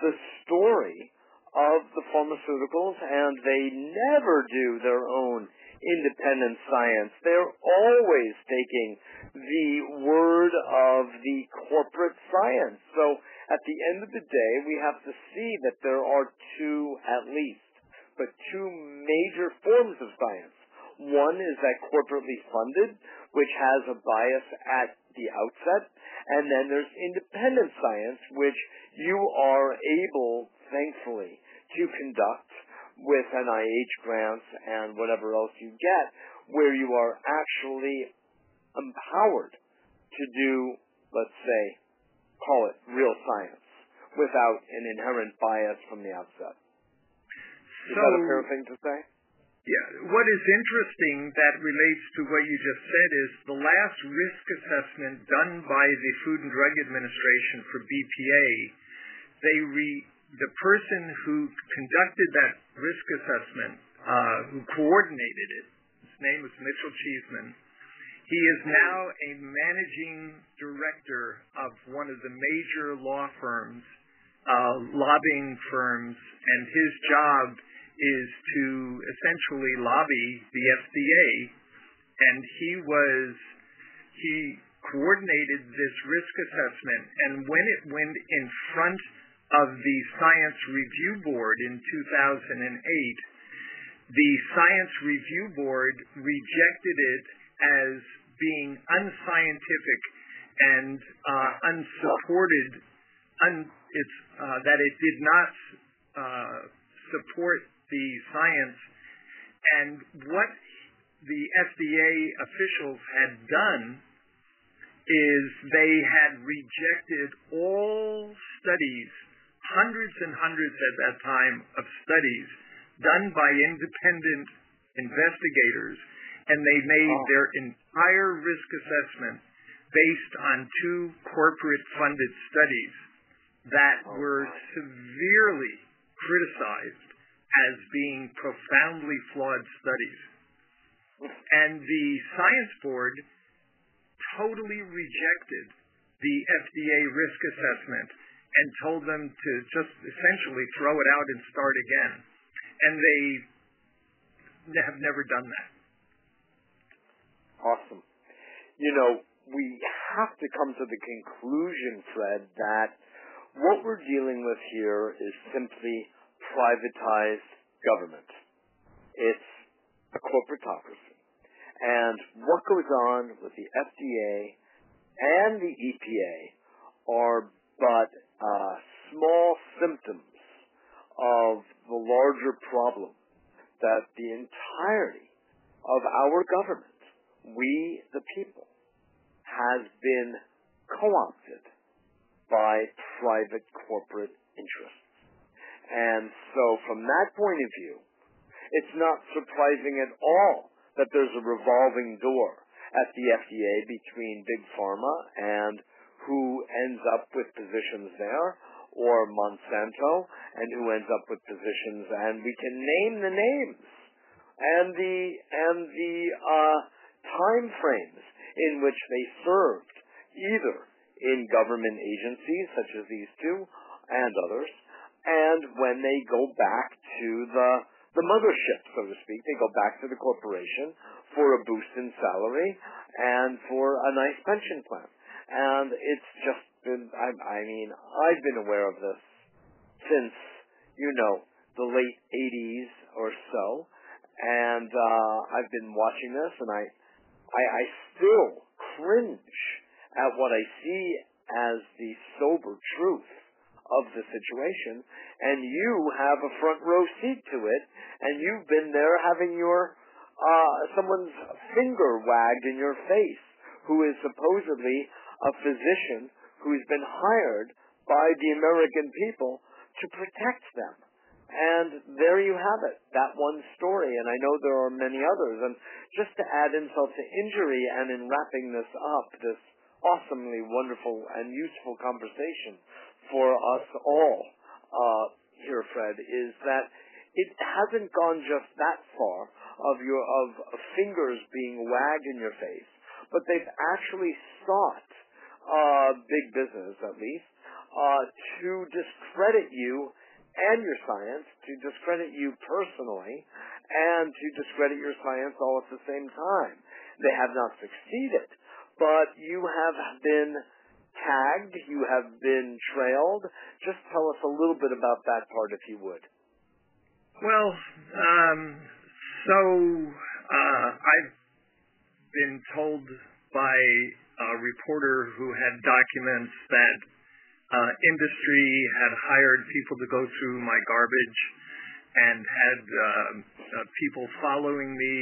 the story of the pharmaceuticals, and they never do their own independent science. They're always taking the word of the corporate science. So at the end of the day, we have to see that there are two, at least, but two major forms of science. One is that corporately funded, which has a bias at the outset, and then there's independent science, which you are able, thankfully, to conduct with NIH grants and whatever else you get, where you are actually empowered to do, let's say, call it real science, without an inherent bias from the outset. Is so, that a fair thing to say? Yeah. What is interesting that relates to what you just said is the last risk assessment done by the Food and Drug Administration for BPA, they re, the person who conducted that risk assessment, uh, who coordinated it, his name was Mitchell Cheeseman. He is now a managing director of one of the major law firms, uh, lobbying firms, and his job is to essentially lobby the FDA. And he was, he coordinated this risk assessment. And when it went in front of the Science Review Board in 2008, the Science Review Board rejected it as being unscientific and uh, unsupported, un, it's, uh, that it did not uh, support the science. And what the FDA officials had done is they had rejected all studies hundreds and hundreds at that time of studies done by independent investigators, and they made oh. their entire risk assessment based on two corporate funded studies that oh, were severely criticized as being profoundly flawed studies. And the Science Board totally rejected the FDA risk assessment and told them to just essentially throw it out and start again. And they have never done that. Awesome. You know, we have to come to the conclusion, Fred, that what we're dealing with here is simply privatized government. It's a corporatocracy. And what goes on with the FDA and the EPA are but uh, small symptoms of the larger problem that the entirety of our government, we the people, has been co-opted by private corporate interests. And so from that point of view, it's not surprising at all that there's a revolving door at the FDA between Big Pharma and who ends up with positions there, or Monsanto, and who ends up with positions, and we can name the names and the and the uh, time frames in which they served, either in government agencies such as these two and others, and when they go back to the the mothership, so to speak, they go back to the corporation for a boost in salary and for a nice pension plan. And it's just been I, I mean I've been aware of this since you know the late 80s or so. And uh I've been watching this and I I, I still cringe at what I see as the sober truth of the situation and you have a front row seat to it and you've been there having your uh someone's finger wagged in your face who is supposedly a physician who's been hired by the American people to protect them. And there you have it, that one story. And I know there are many others. And just to add insult to injury and in wrapping this up, this awesomely wonderful and useful conversation for us all uh, here, Fred, is that it hasn't gone just that far of your of fingers being wagged in your face, but they've actually sought uh, big business at least, uh, to discredit you and your science, to discredit you personally, and to discredit your science all at the same time. They have not succeeded, but you have been tagged, you have been trailed. Just tell us a little bit about that part, if you would. Well, um, so uh, I've been told by a reporter who had documents that industry had hired people to go through my garbage and had uh, uh, people following me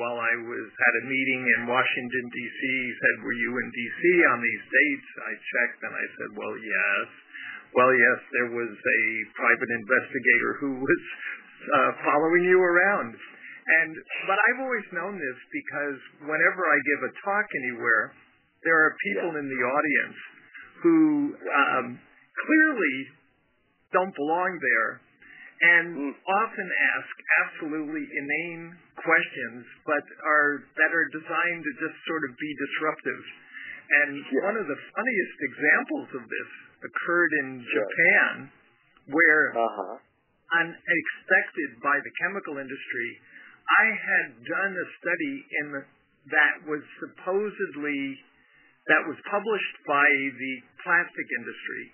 while I was at a meeting in Washington D.C. Said, "Were you in D.C. on these dates?" I checked and I said, "Well, yes." Well, yes, there was a private investigator who was uh, following you around. And but I've always known this because whenever I give a talk anywhere, there are people in the audience who um, clearly don't belong there and mm. often ask absolutely inane questions, but are that are designed to just sort of be disruptive. And yeah. one of the funniest examples of this occurred in Japan, where uh-huh. unexpected by the chemical industry, I had done a study in that was supposedly that was published by the plastic industry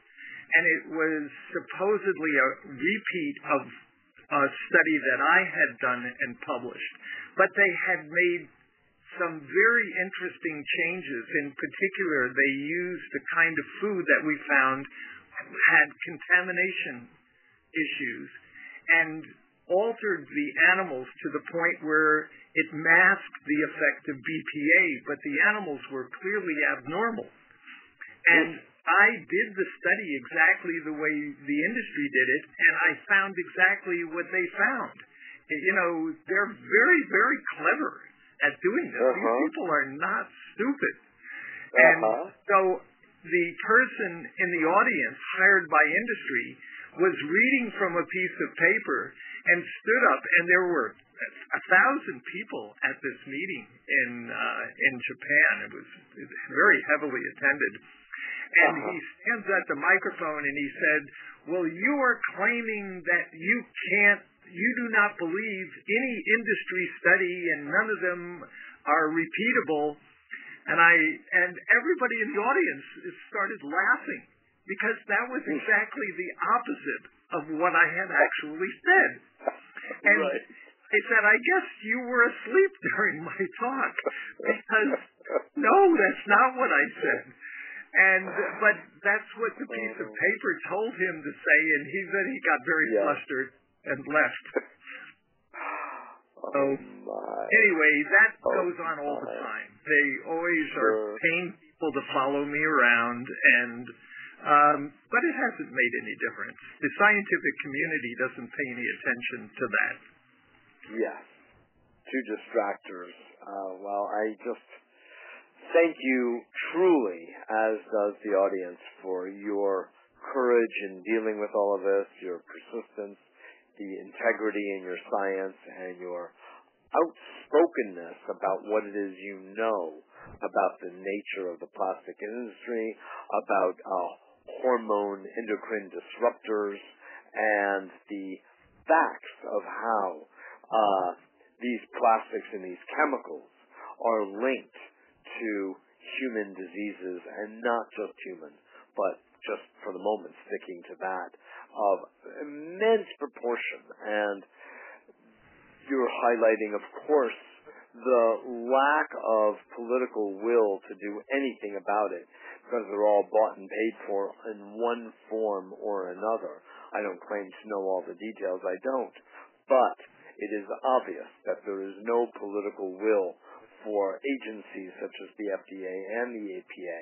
and it was supposedly a repeat of a study that I had done and published. But they had made some very interesting changes. In particular, they used the kind of food that we found had contamination issues and altered the animals to the point where it masked the effect of BPA, but the animals were clearly abnormal. And I did the study exactly the way the industry did it, and I found exactly what they found. You know, they're very, very clever at doing this. Uh-huh. These people are not stupid. Uh-huh. And so the person in the audience hired by industry was reading from a piece of paper and stood up, and there were a thousand people at this meeting in uh, in Japan. It was very heavily attended and uh-huh. he stands at the microphone and he said, "Well, you are claiming that you can't, you do not believe any industry study, and none of them are repeatable." And I and everybody in the audience started laughing because that was hmm. exactly the opposite of what I had actually said. And right. I said, I guess you were asleep during my talk because no, that's not what I said. And but that's what the piece of paper told him to say, and he then he got very yeah. flustered and left. so oh anyway, that oh goes on all the time. They always sure. are paying people to follow me around, and um, but it hasn't made any difference. The scientific community doesn't pay any attention to that. Yes, two distractors. Uh, well, I just thank you truly, as does the audience, for your courage in dealing with all of this, your persistence, the integrity in your science, and your outspokenness about what it is you know about the nature of the plastic industry, about uh, hormone endocrine disruptors, and the facts of how uh, these plastics and these chemicals are linked to human diseases and not just human, but just for the moment sticking to that of immense proportion. And you're highlighting, of course, the lack of political will to do anything about it because they're all bought and paid for in one form or another. I don't claim to know all the details, I don't. But it is obvious that there is no political will for agencies such as the FDA and the EPA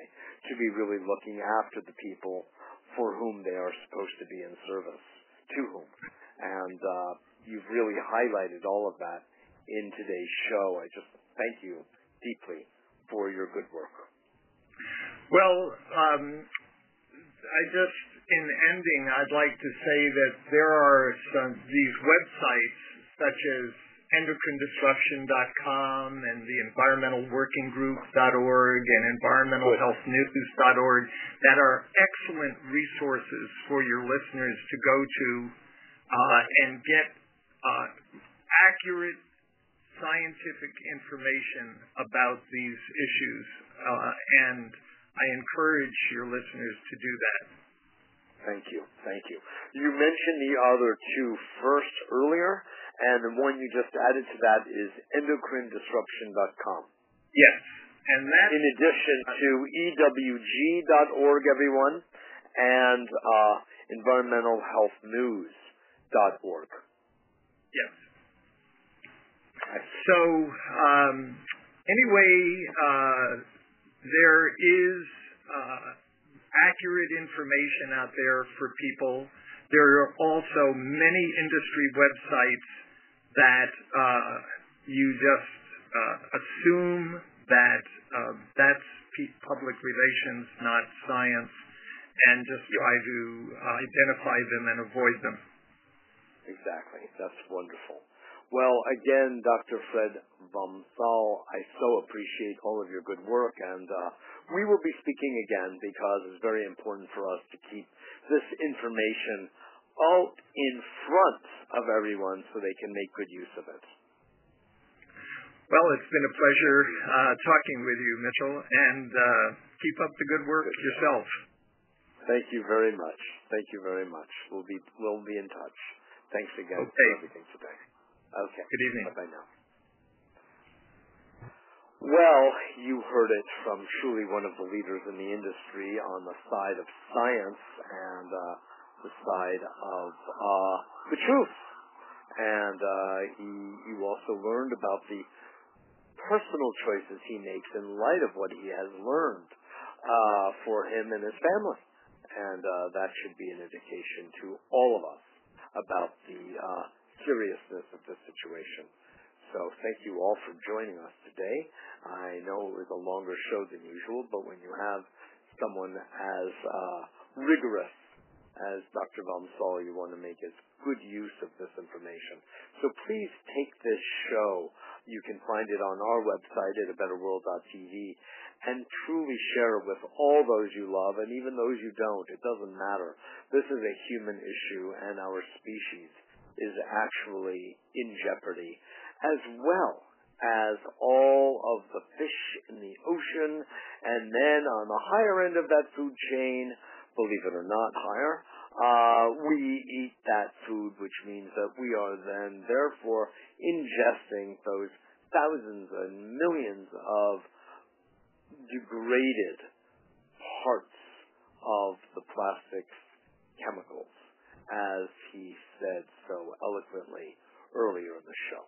to be really looking after the people for whom they are supposed to be in service, to whom. And uh, you've really highlighted all of that in today's show. I just thank you deeply for your good work. Well, um, I just, in ending, I'd like to say that there are some, these websites such as endocrinedisruption.com and the environmentalworkinggroup.org and environmentalhealthnews.org that are excellent resources for your listeners to go to uh, and get uh, accurate scientific information about these issues, uh, and I encourage your listeners to do that. Thank you. Thank you. You mentioned the other two first earlier, and the one you just added to that is endocrinedisruption.com. Yes. And that in addition to EWG.org, everyone, and uh, environmentalhealthnews.org. Yes. So, um, anyway, uh, there is uh, accurate information out there for people. There are also many industry websites that uh, you just uh, assume that uh, that's public relations, not science, and just try to identify them and avoid them. Exactly. That's wonderful. Well, again, Dr. Fred vom Saal, I so appreciate all of your good work, and uh, we will be speaking again because it's very important for us to keep this information out in front of everyone so they can make good use of it. Well, it's been a pleasure uh, talking with you, Mitchell, and uh, keep up the good work good yourself. Thank you very much. Thank you very much. We'll be we'll be in touch. Thanks again okay. for everything today. Okay. Good evening. Bye-bye now. Well, you heard it from truly one of the leaders in the industry on the side of science and uh, the side of uh, the truth. And uh, he, you also learned about the personal choices he makes in light of what he has learned uh, for him and his family. And uh, that should be an indication to all of us about the uh, seriousness of the situation. So thank you all for joining us today. I know it was a longer show than usual, but when you have someone as uh, rigorous as Dr. vom Saal, you want to make as good use of this information. So please take this show. You can find it on our website at abetterworld.tv and truly share it with all those you love and even those you don't. It doesn't matter. This is a human issue and our species is actually in jeopardy, as well as all of the fish in the ocean, and then on the higher end of that food chain, believe it or not, higher, uh, we eat that food, which means that we are then therefore ingesting those thousands and millions of degraded parts of the plastics chemicals as he said so eloquently earlier in the show.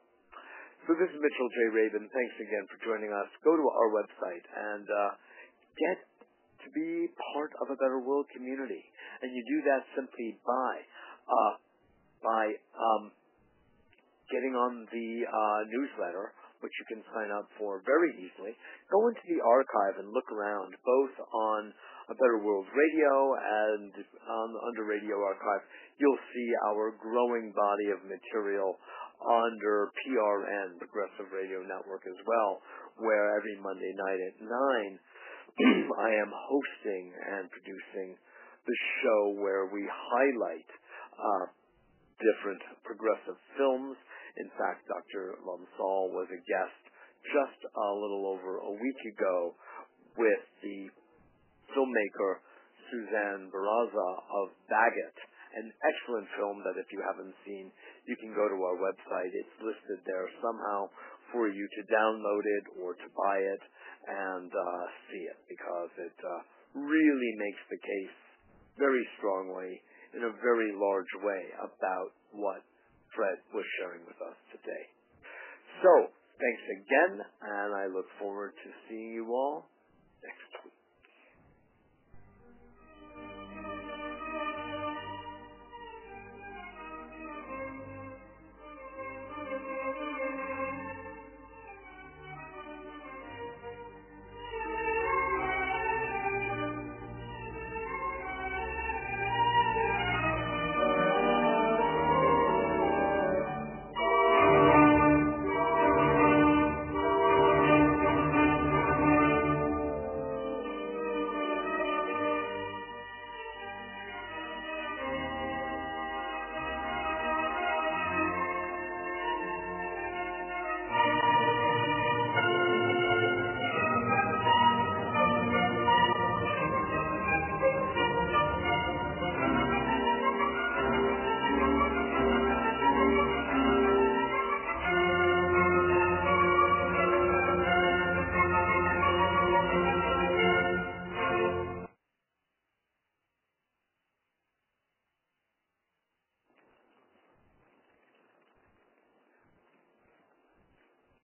So this is Mitchell J. Rabin. Thanks again for joining us. Go to our website and uh, get to be part of a better world community. And you do that simply by uh, by um, getting on the uh, newsletter, which you can sign up for very easily. Go into the archive and look around, both on a Better World Radio and um, under Radio Archive, you'll see our growing body of material under PRN, Progressive Radio Network as well, where every Monday night at 9, I am hosting and producing the show where we highlight uh, different progressive films. In fact, Dr. vom Saal was a guest just a little over a week ago with the filmmaker Suzan Beraza of Bag It, an excellent film that if you haven't seen, you can go to our website. It's listed there somehow for you to download it or to buy it and uh, see it because it uh, really makes the case very strongly in a very large way about what Fred was sharing with us today. So, thanks again, and I look forward to seeing you all